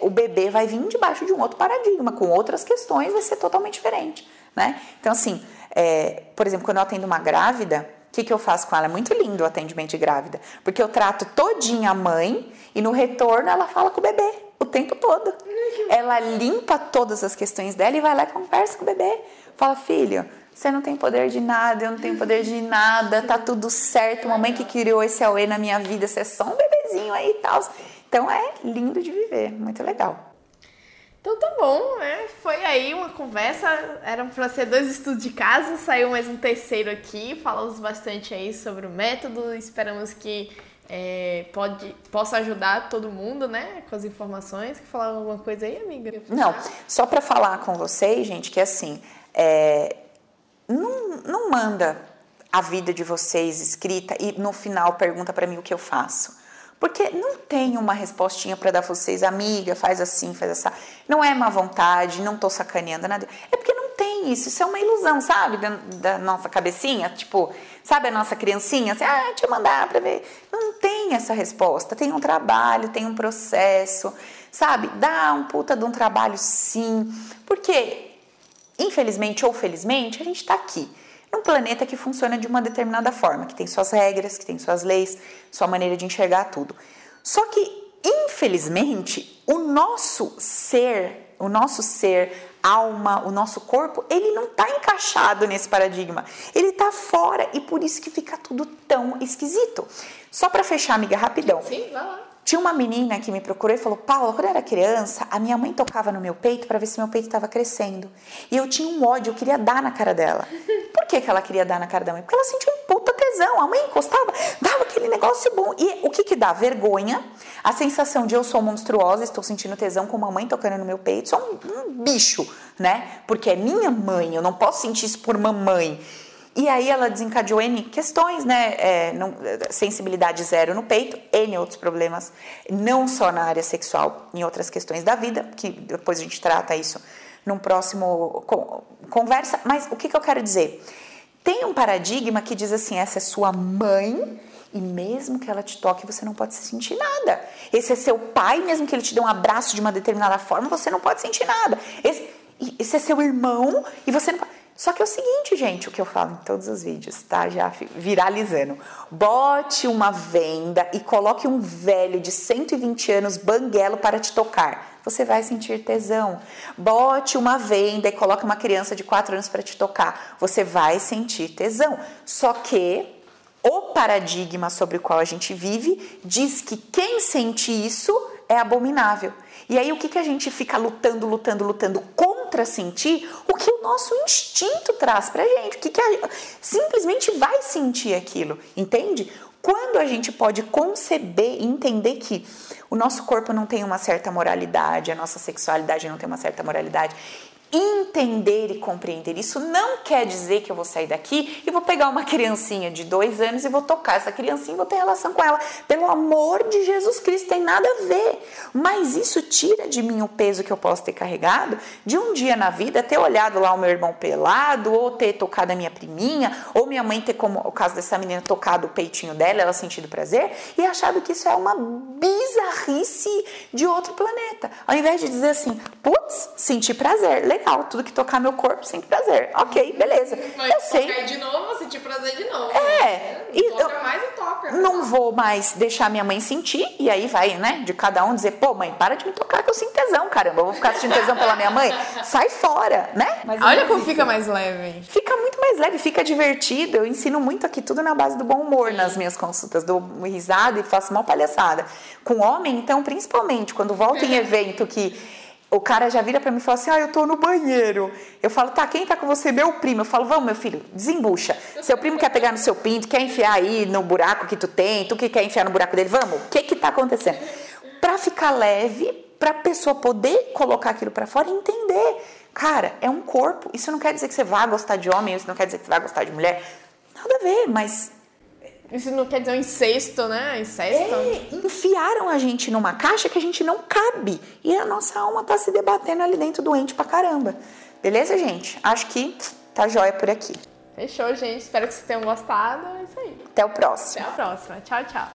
O bebê vai vir debaixo de um outro paradigma, com outras questões, vai ser totalmente diferente, né? Então, assim, é, por exemplo, quando eu atendo uma grávida, o que, que eu faço com ela? É muito lindo o atendimento de grávida, porque eu trato todinha a mãe e no retorno ela fala com o bebê o tempo todo. Ela limpa todas as questões dela e vai lá e conversa com o bebê. Fala, filho, você não tem poder de nada, eu não tenho poder de nada, tá tudo certo. Mamãe que criou esse Aue na minha vida, você é só um bebezinho aí e tal. Então é lindo de viver, muito legal. Então tá bom, né? Foi aí uma conversa, eram para ser dois estudos de casa, saiu mais um terceiro aqui, falamos bastante aí sobre o método, esperamos que é, pode, possa ajudar todo mundo, né, com as informações. Quer falar alguma coisa aí, amiga? Não, só para falar com vocês, gente, que assim, é, não, não manda a vida de vocês escrita e no final pergunta para mim o que eu faço. Porque não tem uma respostinha para dar para vocês, amiga, faz assim, faz essa. Não é má vontade, não tô sacaneando nada. É porque não tem isso, isso é uma ilusão, sabe? Da, da nossa cabecinha, tipo, sabe a nossa criancinha? Assim, ah, deixa eu mandar para ver. Não tem essa resposta. Tem um trabalho, tem um processo, sabe? Dá um puta de um trabalho sim. Porque infelizmente ou felizmente, a gente está aqui, num planeta que funciona de uma determinada forma, que tem suas regras, que tem suas leis, sua maneira de enxergar tudo. Só que, infelizmente, o nosso ser, o nosso ser, alma, o nosso corpo, ele não está encaixado nesse paradigma. Ele está fora e por isso que fica tudo tão esquisito. Só para fechar, amiga, rapidão. Sim, vai lá. Tinha uma menina que me procurou e falou: Paula, quando eu era criança, a minha mãe tocava no meu peito para ver se meu peito estava crescendo. E eu tinha um ódio, eu queria dar na cara dela. Por que, que ela queria dar na cara da mãe? Porque ela sentia um puta tesão. A mãe encostava, dava aquele negócio bom. E o que que dá? Vergonha, a sensação de eu sou monstruosa, estou sentindo tesão com uma mãe tocando no meu peito. Sou um, um bicho, né? Porque é minha mãe, eu não posso sentir isso por mamãe. E aí ela desencadeou N questões, né? É, não, sensibilidade zero no peito, N outros problemas, não só na área sexual, em outras questões da vida, que depois a gente trata isso num próximo conversa. Mas o que, que eu quero dizer? Tem um paradigma que diz assim: essa é sua mãe, e mesmo que ela te toque, você não pode sentir nada. Esse é seu pai, mesmo que ele te dê um abraço de uma determinada forma, você não pode sentir nada. Esse, esse é seu irmão, e você não pode. Só que é o seguinte, gente, o que eu falo em todos os vídeos, tá? Já viralizando. Bote uma venda e coloque um velho de 120 anos banguelo para te tocar. Você vai sentir tesão. Bote uma venda e coloque uma criança de 4 anos para te tocar. Você vai sentir tesão. Só que o paradigma sobre o qual a gente vive diz que quem sente isso é abominável. E aí o que, que a gente fica lutando, lutando, lutando contra sentir? O que o nosso instinto traz pra gente. O que, que a, simplesmente vai sentir aquilo, entende? Quando a gente pode conceber e entender que o nosso corpo não tem uma certa moralidade, a nossa sexualidade não tem uma certa moralidade, entender e compreender. Isso não quer dizer que eu vou sair daqui e vou pegar uma criancinha de dois anos e vou tocar essa criancinha e vou ter relação com ela. Pelo amor de Jesus Cristo, tem nada a ver. Mas isso tira de mim o peso que eu posso ter carregado de um dia na vida ter olhado lá o meu irmão pelado, ou ter tocado a minha priminha, ou minha mãe ter, como o caso dessa menina, tocado o peitinho dela, ela sentido prazer, e achado que isso é uma bizarrice de outro planeta. Ao invés de dizer assim, putz, senti prazer, legal, tudo que tocar meu corpo, senti prazer. Ok, beleza. Vai eu sei. de novo, sentir prazer de novo. É, Não e toca eu- mais e toca. Não vou mais deixar minha mãe sentir, e aí vai, né, de cada um dizer, pô, mãe, para de me tocar que eu sinto tesão, caramba, eu vou ficar sentindo tesão pela minha mãe? Sai fora, né? Mas Olha não como fica mais leve. Fica muito mais leve, fica divertido. Eu ensino muito aqui tudo na base do bom humor nas minhas consultas. Dou risada e faço uma palhaçada. Com homem, então, principalmente, quando volta em evento que o cara já vira pra mim e fala assim: Ah, eu tô no banheiro. Eu falo, tá, quem tá com você? Meu primo. Eu falo, vamos, meu filho, desembucha. Seu primo quer pegar no seu pinto, quer enfiar aí no buraco que tu tem, tu que quer enfiar no buraco dele, vamos? O que que tá acontecendo? Pra ficar leve, pra pessoa poder colocar aquilo pra fora e entender. Cara, é um corpo. Isso não quer dizer que você vá gostar de homem, isso não quer dizer que você vai gostar de mulher. Nada a ver, mas Isso não quer dizer um incesto, né? Incesto. é, enfiaram a gente numa caixa que a gente não cabe. E a nossa alma tá se debatendo ali dentro doente pra caramba. Beleza, gente? Acho que tá jóia por aqui. Fechou, gente. Espero que vocês tenham gostado. É isso aí. Até o próximo. Até a próxima. Tchau, tchau.